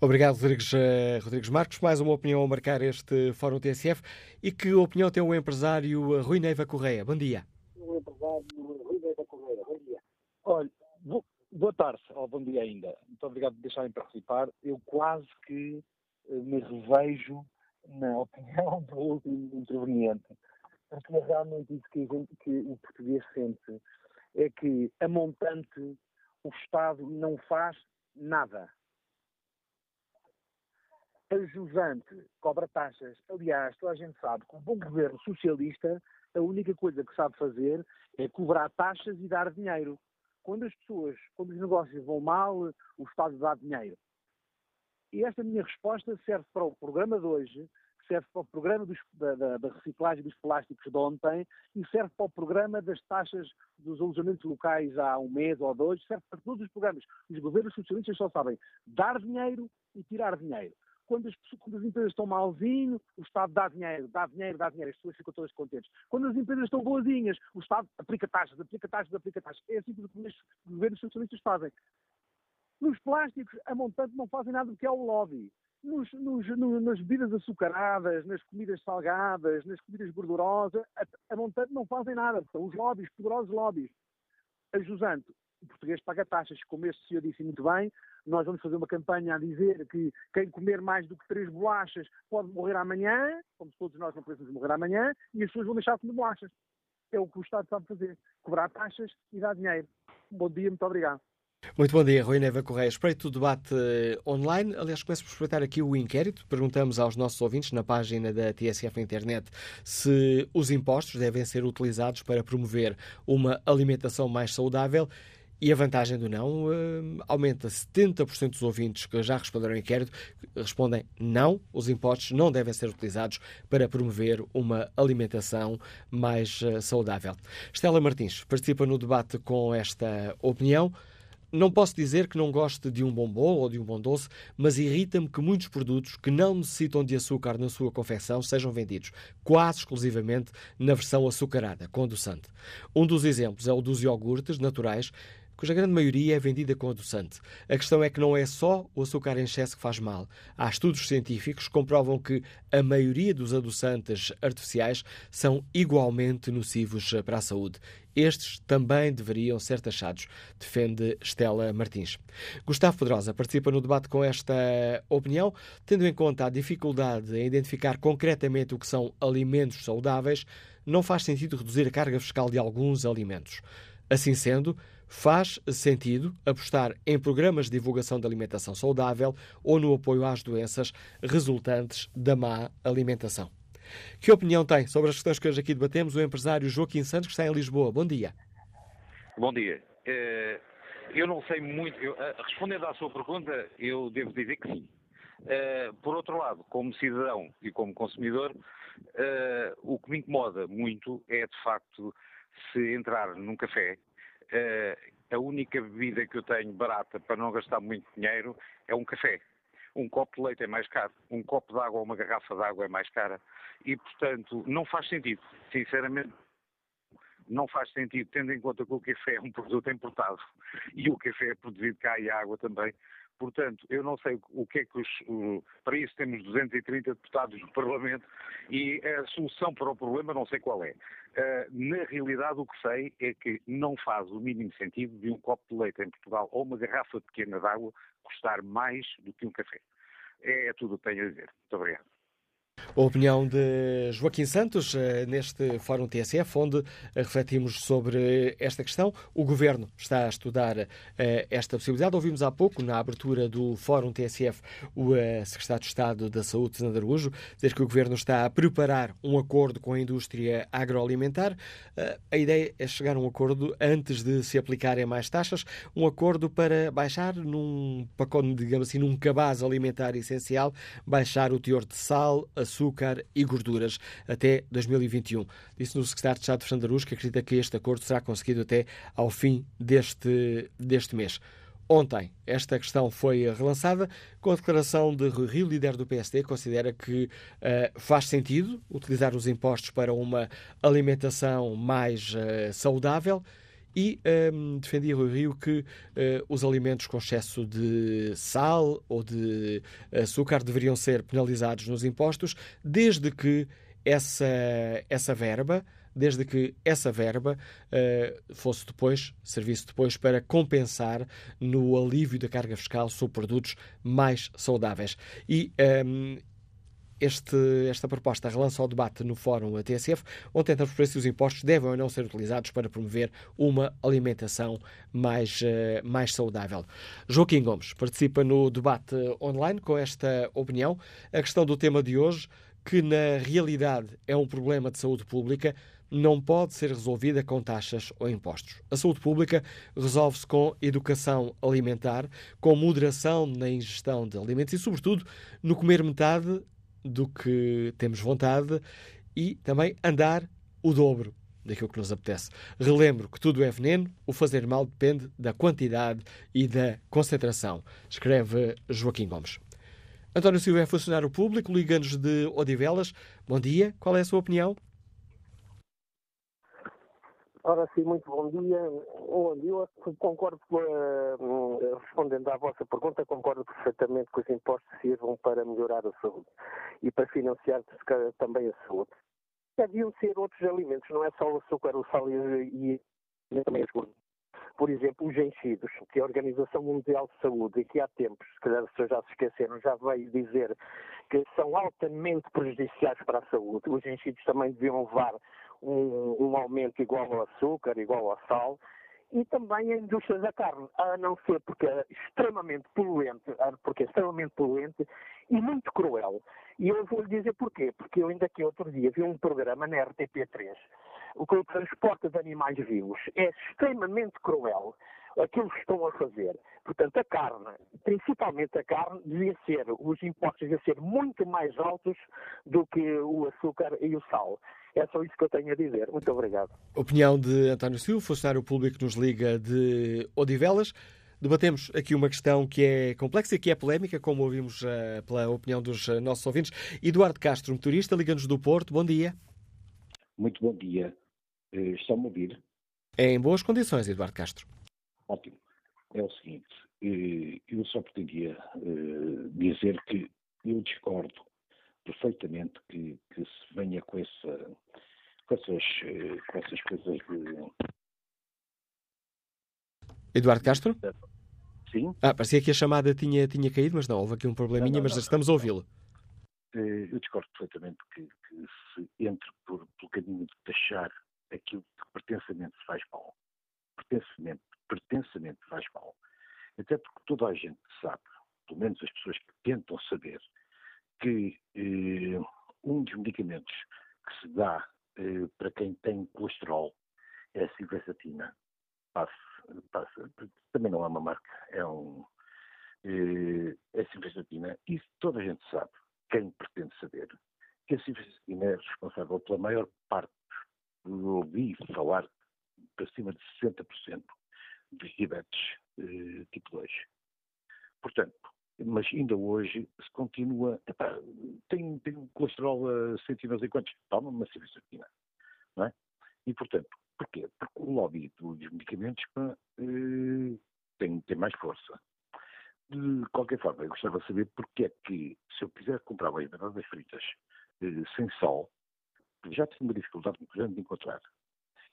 Obrigado, Rodrigues, uh, Rodrigues Marcos. Mais uma opinião a marcar este Fórum TSF. E que opinião tem o empresário Rui Neiva Correia? Bom dia. O empresário Rui Neiva Correia, bom dia. Olha, boa tarde, ou bom dia ainda. Muito obrigado por deixarem participar. Eu quase que uh, me revejo na opinião do último interveniente. Porque é realmente isso que, gente, que o português sente. É que, a montante, o Estado não faz nada a jusante cobra taxas. Aliás, toda a gente sabe que o bom governo socialista, a única coisa que sabe fazer é cobrar taxas e dar dinheiro. Quando as pessoas, quando os negócios vão mal, o Estado dá dinheiro. E esta minha resposta serve para o programa de hoje, serve para o programa dos, da, da, da, reciclagem dos plásticos de ontem e serve para o programa das taxas dos alojamentos locais há um mês ou dois, serve para todos os programas. Os governos socialistas só sabem dar dinheiro e tirar dinheiro quando as, quando as, empresas estão malzinho, o Estado dá dinheiro, dá dinheiro, dá dinheiro, as pessoas ficam todas contentes. Quando as empresas estão boazinhas, o Estado aplica taxas, aplica taxas, aplica taxas. É assim que os governos socialistas fazem. Nos plásticos, a montante não fazem nada do que é o lobby. Nos, nos, no, nas bebidas açucaradas, nas comidas salgadas, nas comidas gordurosas, a, a montante não fazem nada. São os lobbies, poderosos lobbies. A o português paga taxas, como este senhor disse muito bem, nós vamos fazer uma campanha a dizer que quem comer mais do que três bolachas pode morrer amanhã, como todos nós não podemos morrer amanhã, e as pessoas vão deixar de comer bolachas. É o que o Estado sabe fazer, cobrar taxas e dar dinheiro. bom dia, muito obrigado. Muito bom dia, Rui Neva Correia. Espreito o debate eh, online. Aliás, começo por espreitar aqui o inquérito. Perguntamos aos nossos ouvintes na página da TSF na internet se os impostos devem ser utilizados para promover uma alimentação mais saudável e a vantagem do não uh, aumenta. 70% dos ouvintes que já responderam ao inquérito respondem não, os impostos não devem ser utilizados para promover uma alimentação mais uh, saudável. Estela Martins participa no debate com esta opinião. Não posso dizer que não goste de um bom bolo ou de um bom doce, mas irrita-me que muitos produtos que não necessitam de açúcar na sua confecção sejam vendidos quase exclusivamente na versão açucarada, com adoçante. Um dos exemplos é o dos iogurtes naturais cuja grande maioria é vendida com adoçante. A questão é que não é só o açúcar em excesso que faz mal. Há estudos científicos que comprovam que a maioria dos adoçantes artificiais são igualmente nocivos para a saúde. Estes também deveriam ser taxados, defende Estela Martins. Gustavo Pedrosa participa no debate com esta opinião, tendo em conta a dificuldade em identificar concretamente o que são alimentos saudáveis, não faz sentido reduzir a carga fiscal de alguns alimentos. Assim sendo, Faz sentido apostar em programas de divulgação de alimentação saudável ou no apoio às doenças resultantes da má alimentação. Que opinião tem sobre as questões que hoje aqui debatemos o empresário Joaquim Santos, que está em Lisboa? Bom dia. Bom dia. Eh, eu não sei muito. Eh, respondendo à sua pergunta, eu devo dizer que sim. Eh, por outro lado, como cidadão e como consumidor, o que me incomoda muito é, de facto, se entrar num café a única bebida que eu tenho barata para não gastar muito dinheiro é um café. Um copo de leite é mais caro, um copo de água ou uma garrafa de água é mais cara. E, portanto, não faz sentido. Sinceramente, não faz sentido, tendo em conta que o café é um produto importado e o café é produzido cá e a água também. Portanto, eu não sei o que é que os. para isso temos 230 deputados do Parlamento e a solução para o problema não sei qual é. Uh, na realidade, o que sei é que não faz o mínimo sentido de um copo de leite em Portugal ou uma garrafa pequena de água custar mais do que um café. É, é tudo o que tenho a dizer. Muito obrigado. A opinião de Joaquim Santos eh, neste Fórum TSF, onde eh, refletimos sobre esta questão. O Governo está a estudar eh, esta possibilidade. Ouvimos há pouco, na abertura do Fórum TSF, o Secretário de Estado da Saúde, Sandro Araújo, dizer que o Governo está a preparar um acordo com a indústria agroalimentar. A ideia é chegar a um acordo antes de se aplicarem mais taxas, um acordo para baixar num pacote, digamos assim, num cabaz alimentar essencial, baixar o teor de sal, açúcar e gorduras até 2021. Disse no secretário de Estado Fernando que acredita que este acordo será conseguido até ao fim deste, deste mês. Ontem, esta questão foi relançada com a declaração de Rui Rio, líder do PSD, considera que uh, faz sentido utilizar os impostos para uma alimentação mais uh, saudável e um, defendia Rui Rio que uh, os alimentos com excesso de sal ou de açúcar deveriam ser penalizados nos impostos, desde que essa, essa verba desde que essa verba uh, fosse depois, servisse depois para compensar no alívio da carga fiscal sobre produtos mais saudáveis. E um, este, esta proposta relança o debate no Fórum TSF, onde tenta perceber se os impostos devem ou não ser utilizados para promover uma alimentação mais, uh, mais saudável. Joaquim Gomes participa no debate online com esta opinião. A questão do tema de hoje, que na realidade é um problema de saúde pública, não pode ser resolvida com taxas ou impostos. A saúde pública resolve-se com educação alimentar, com moderação na ingestão de alimentos e, sobretudo, no comer metade do que temos vontade e também andar o dobro daquilo que nos apetece. Relembro que tudo é veneno, o fazer mal depende da quantidade e da concentração, escreve Joaquim Gomes. António Silva é funcionário público, liga-nos de Odivelas. Bom dia, qual é a sua opinião? Ora sim, muito bom dia. Eu concordo, uh, respondendo à vossa pergunta, concordo perfeitamente que os impostos sirvam para melhorar a saúde e para financiar também a saúde. Deviam ser outros alimentos, não é só o açúcar, o sal e, e também as gorduras. Por exemplo, os enchidos, que a Organização Mundial de Saúde, e que há tempos, se calhar as já se esqueceram, já veio dizer que são altamente prejudiciais para a saúde. Os enchidos também deviam levar um, um aumento igual ao açúcar, igual ao sal, e também a indústria da carne, a não ser porque é extremamente poluente, porque é extremamente poluente e muito cruel. E eu vou lhe dizer porquê, porque eu ainda que outro dia vi um programa na RTP3, o que o transporte de animais vivos é extremamente cruel aquilo que estão a fazer. Portanto, a carne, principalmente a carne, devia ser, os impostos deviam ser muito mais altos do que o açúcar e o sal. É só isso que eu tenho a dizer. Muito obrigado. Opinião de António Silva, funcionário público que nos liga de Odivelas. Debatemos aqui uma questão que é complexa e que é polémica, como ouvimos uh, pela opinião dos uh, nossos ouvintes. Eduardo Castro, motorista, liga-nos do Porto. Bom dia. Muito bom dia. Uh, Estão-me a ouvir? É em boas condições, Eduardo Castro. Ótimo. É o seguinte, eu só pretendia dizer que eu discordo perfeitamente que, que se venha com, essa, com, essas, com essas coisas de. Eduardo Castro? Sim. Ah, parecia que a chamada tinha, tinha caído, mas não, houve aqui um probleminha, não, não, mas não, estamos a ouvi-lo. Eh, eu discordo perfeitamente que, que se entre por, pelo caminho de taxar aquilo que pertensamente faz mal. Pertensamente, pertensamente faz mal. Até porque toda a gente sabe, pelo menos as pessoas que tentam saber, que eh, um dos medicamentos que se dá eh, para quem tem colesterol é a passe, também não é uma marca, é um. Eh, é a civesatina. E toda a gente sabe, quem pretende saber, que a civesatina é responsável pela maior parte, ouvi falar, para cima de 60% dos diabetes eh, tipo 2. Portanto, mas ainda hoje se continua. Epá, tem, tem colesterol a cento e não sei quantos, toma uma civesatina. Não é? E, portanto, Porquê? Porque o lobby dos medicamentos eh, tem, tem mais força. De qualquer forma, eu gostava de saber porque é que, se eu quiser comprar bem batatas fritas eh, sem sal, já tenho uma dificuldade muito grande de encontrar.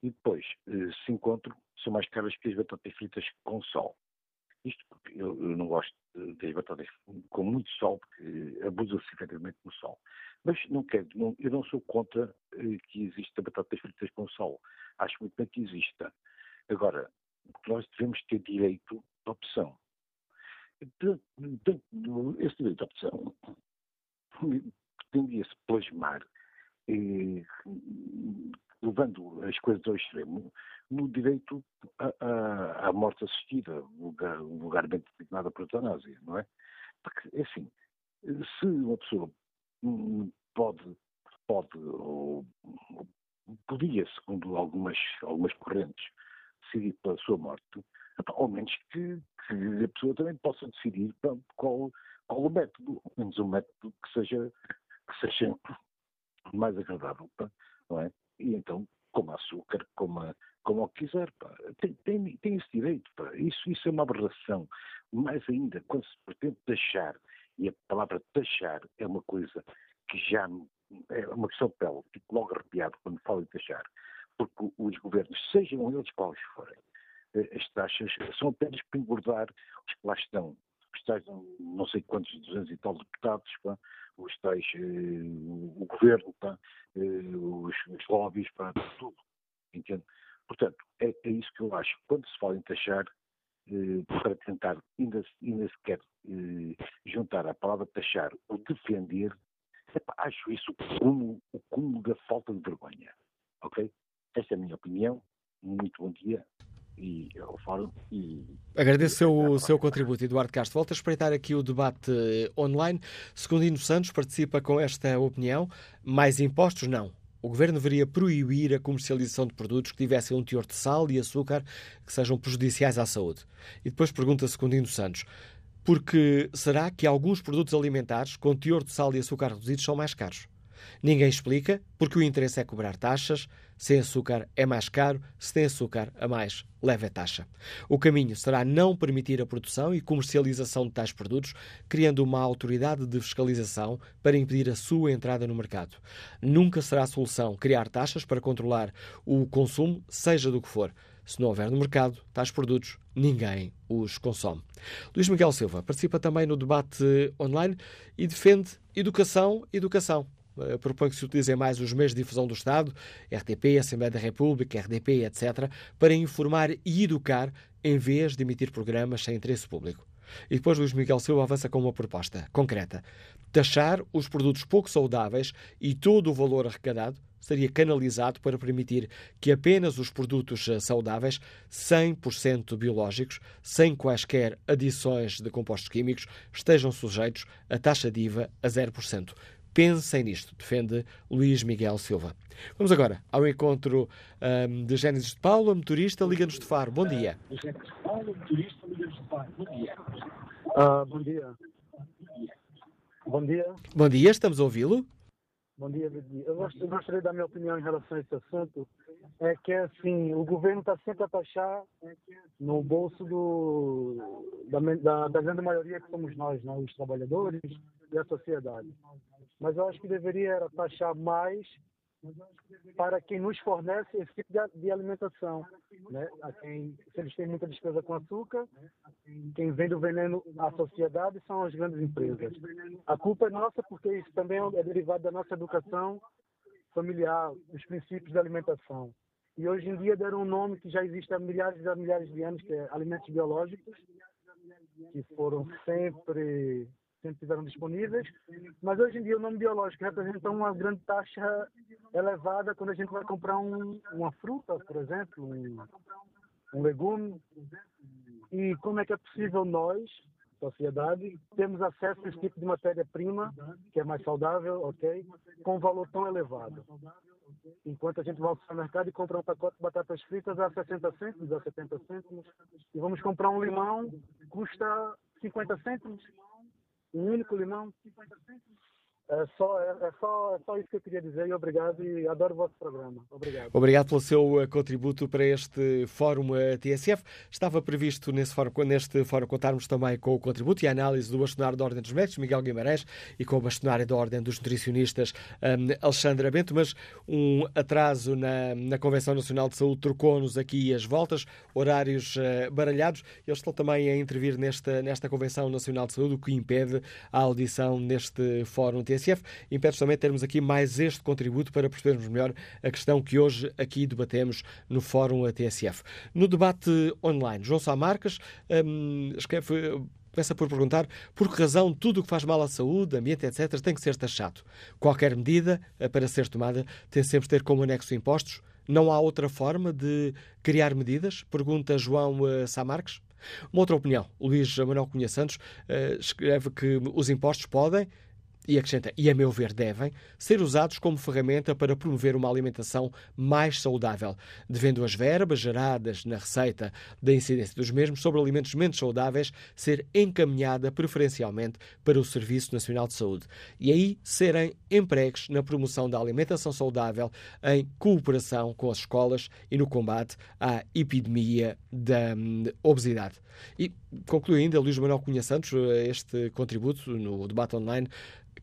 E depois, eh, se encontro, são mais caras que as batatas fritas com sal. Isto porque eu, eu não gosto de- das batatas com muito sal, porque abusa-se efetivamente no sal. Mas não quero, não- eu não sou contra eh, que exista batatas fritas com sal. Acho muito bem que exista. Agora, nós devemos ter direito de opção. Portanto, portanto, Esse direito de opção pretendia-se plasmar, levando as coisas ao extremo, no direito à, à- morte assistida, vulgar- vulgarmente designada por eutanásia, não é? Porque, é assim, se uma pessoa pode, pode ou, podia, segundo algumas, algumas correntes, decidir pela sua morte, epá, ao menos que, que a pessoa também possa decidir qual, qual o método, ao menos um método que seja, que seja mais agradável, pá, não é? E então, coma açúcar, coma, coma o que quiser, pá. Tem, tem, tem esse direito, pá. Isso, isso é uma aberração. Mais ainda, quando se pretende taxar, e a palavra taxar é uma coisa que já é uma questão de pele, fico logo arrepiado quando falo em taxar, porque os governos, sejam eles quais forem, eh, as taxas são apenas para engordar os que lá estão. Os tais, não- sei quantos, 200 e tal deputados, pá, os tais, eh, o governo, pá, eh, os, os lobbies, pá, tudo. Entende? Portanto, é, é isso que eu acho. Quando se fala em taxar, eh, para tentar ainda, ainda sequer eh, juntar a palavra taxar ou defender, epá, acho isso o cúmulo, o cúmulo da falta de vergonha. Ok? Esta é a minha opinião. Muito bom dia e ao fórum e Agradeço o seu, contributo, Eduardo Castro. Volto a espreitar aqui o debate eh, online. Secundino Santos participa com esta opinião. Mais impostos? Não. O Governo deveria proibir a comercialização de produtos que tivessem um teor de sal e açúcar que sejam prejudiciais à saúde. E depois pergunta Secundino Santos, porque será que alguns produtos alimentares com teor de sal e açúcar reduzidos são mais caros? Ninguém explica, porque o interesse é cobrar taxas. Sem açúcar é mais caro, se tem açúcar a mais, leva a taxa. O caminho será não permitir a produção e comercialização de tais produtos, criando uma autoridade de fiscalização para impedir a sua entrada no mercado. Nunca será solução criar taxas para controlar o consumo, seja do que for. Se não houver no mercado tais produtos, ninguém os consome. Luís Miguel Silva participa também no debate online e defende educação, educação. Eh, Propõe que se utilizem mais os meios de difusão do Estado, RTP, Assembleia da República, RDP, etc., para informar e educar em vez de emitir programas sem interesse público. E depois Luís Miguel Silva avança com uma proposta concreta. Taxar os produtos pouco saudáveis e todo o valor arrecadado seria canalizado para permitir que apenas os produtos eh, saudáveis, 100% biológicos, sem quaisquer adições de compostos químicos, estejam sujeitos a taxa de IVA a 0%. Pensem nisto, defende Luís Miguel Silva. Vamos agora ao encontro ahm, de Gênesis de Paula, motorista, Liga-nos de Faro. Bom dia. Ah, bom dia. Bom dia. Bom dia, estamos a ouvi-lo. Bom dia, Didi. Eu gost- eu gostaria de dar minha opinião em relação a esse assunto. É que, assim, o governo está sempre a taxar no bolso do, da, da, da grande maioria que somos nós, né? os trabalhadores e a sociedade. Mas eu acho que deveria taxar mais para quem nos fornece esse tipo de, alimentação. Né? A quem, se eles têm muita despesa com açúcar, quem vende o veneno à sociedade são as grandes empresas. A culpa é nossa porque isso também é derivado da nossa educação familiar, os princípios da alimentação. E hoje em dia deram um nome que já existe há milhares e milhares de anos, que é alimentos biológicos, que foram sempre sempre estiveram disponíveis, mas hoje em dia o nome biológico representa uma grande taxa elevada quando a gente vai comprar um, uma fruta, por exemplo, um, um legume. E como é que é possível nós, sociedade, termos acesso a esse tipo de matéria-prima, que é mais saudável, ok, com um valor tão elevado? Enquanto a gente vai ao supermercado e compra um pacote de batatas fritas a 60 cêntimos, a 70 cêntimos, e vamos comprar um limão, custa 50 cêntimos, um único limão. É só, é, é, só, é só isso que eu queria dizer e obrigado e adoro o vosso programa. Obrigado. Obrigado pelo seu uh, contributo para este Fórum uh, TSF. Estava previsto nesse fórum, neste fórum contarmos também com o contributo e a análise do bastonário da Ordem dos Médicos, Miguel Guimarães, e com o bastonário da Ordem dos Nutricionistas, um, Alexandra Bento, mas um atraso na, na Convenção Nacional de Saúde trocou-nos aqui as voltas, horários uh, baralhados. Eles estão também a intervir nesta, nesta Convenção Nacional de Saúde, o que impede a audição neste Fórum TSF. TSF. Impede também termos aqui mais este contributo para percebermos melhor a questão que hoje aqui debatemos no Fórum TSF. No debate online, João Sá Marques hum, começa por perguntar por que razão tudo o que faz mal à saúde, ambiente, etc., tem que ser taxado. Qualquer medida eh, para ser tomada tem sempre de ter como anexo impostos. Não há outra forma de criar medidas? Pergunta João uh, Sá Marques. Uma outra opinião. Luís Manuel Cunha Santos uh, escreve que os impostos podem, e acrescenta, e a meu ver devem, ser usados como ferramenta para promover uma alimentação mais saudável, devendo as verbas geradas na receita da incidência dos mesmos sobre alimentos menos saudáveis ser encaminhada preferencialmente para o Serviço Nacional de Saúde e aí serem empregues na promoção da alimentação saudável em cooperação com as escolas e no combate à epidemia da hum, obesidade. E conclui ainda Luís Manuel Cunha Santos eh, este contributo no debate online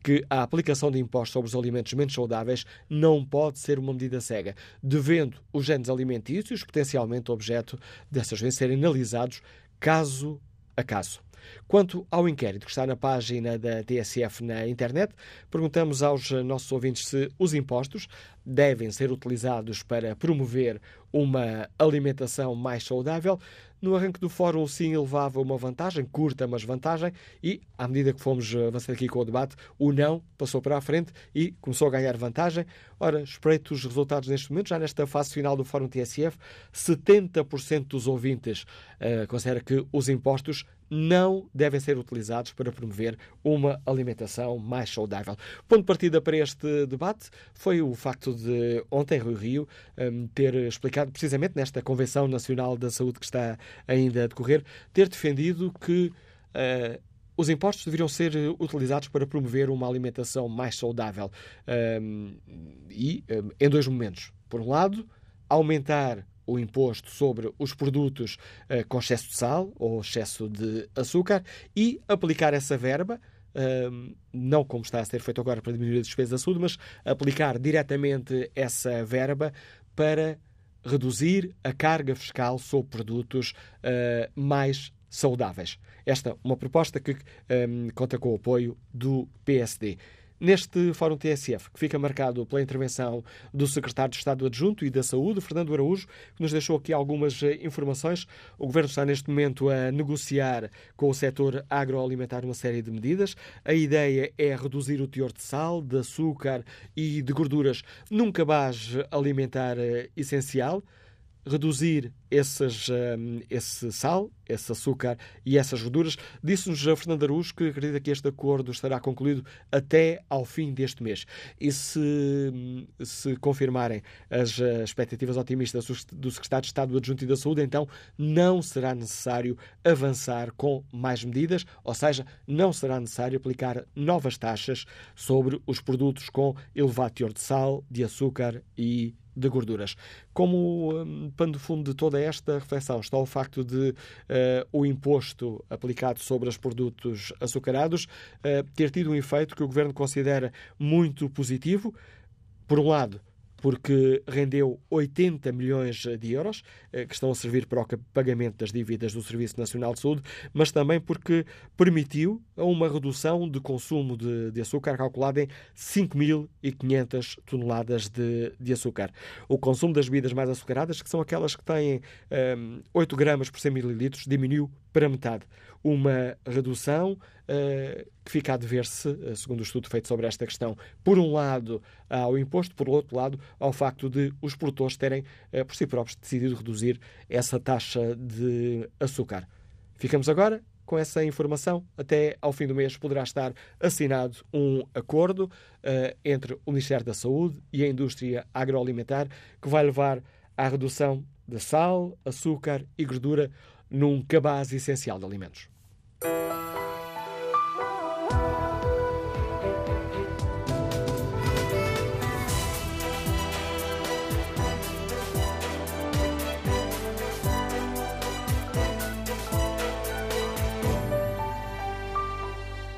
que a aplicação de impostos sobre os alimentos menos saudáveis não pode ser uma medida cega, devendo os géneros alimentícios, potencialmente objeto dessas vezes, serem analisados caso a caso. Quanto ao inquérito que está na página da TSF na internet, perguntamos aos nossos ouvintes se os impostos devem ser utilizados para promover uma alimentação mais saudável. No arranque do fórum, sim, levava uma vantagem, curta, mas vantagem, e à medida que fomos avançando aqui com o debate, o não passou para a frente e começou a ganhar vantagem. Ora, espreito os resultados neste momento, já nesta fase final do Fórum TSF, 70% dos ouvintes uh, considera que os impostos não devem ser utilizados para promover uma alimentação mais saudável. Ponto de partida para este debate foi o facto de ontem Rui Rio um, ter explicado precisamente nesta Convenção Nacional da Saúde que está ainda a decorrer, ter defendido que uh, os impostos deveriam ser utilizados para promover uma alimentação mais saudável. Um, e um, em dois momentos. Por um lado, aumentar o imposto sobre os produtos uh, com excesso de sal ou excesso de açúcar e aplicar essa verba Uh, não como está a ser feito agora para diminuir a despesa da saúde, mas aplicar diretamente essa verba para reduzir a carga fiscal sobre produtos uh, mais saudáveis. Esta é uma proposta que um, conta com o apoio do PSD. Neste Fórum TSF, que fica marcado pela intervenção do Secretário de Estado Adjunto e da Saúde, Fernando Araújo, que nos deixou aqui algumas eh, informações. O Governo está neste momento a negociar com o setor agroalimentar uma série de medidas. A ideia é reduzir o teor de sal, de açúcar e de gorduras num cabaz alimentar eh, essencial reduzir esses, um, esse sal, esse açúcar e essas gorduras. Disse-nos a Fernando Araújo que acredita que este acordo estará concluído até ao fim deste mês. E se, hum, se confirmarem as expectativas otimistas do Secretário de Estado Adjunto e da Saúde, então não será necessário avançar com mais medidas, ou seja, não será necessário aplicar novas taxas sobre os produtos com elevado teor de sal, de açúcar e de gorduras. Como um, pano de fundo de toda esta reflexão está o facto de uh, o imposto aplicado sobre os produtos açucarados uh, ter tido um efeito que o Governo considera muito positivo. Por um lado, porque rendeu 80 milhões de euros, eh, que estão a servir para o pagamento das dívidas do Serviço Nacional de Saúde, mas também porque permitiu uma redução de consumo de, de açúcar calculada em 5.500 toneladas de, de, açúcar. O consumo das bebidas mais açucaradas, que são aquelas que têm um, ehm, 8 gramas por 100 mililitros, diminuiu para metade. Uma redução uh, que fica a dever-se, uh, segundo o estudo feito sobre esta questão, por um lado ao imposto, por outro lado ao facto de os produtores terem, uh, por si próprios, decidido reduzir essa taxa de açúcar. Ficamos agora com essa informação. Até ao fim do mês poderá estar assinado um acordo entre o Ministério da Saúde e a indústria agroalimentar que vai levar à redução de sal, açúcar e gordura num cabaz essencial de alimentos.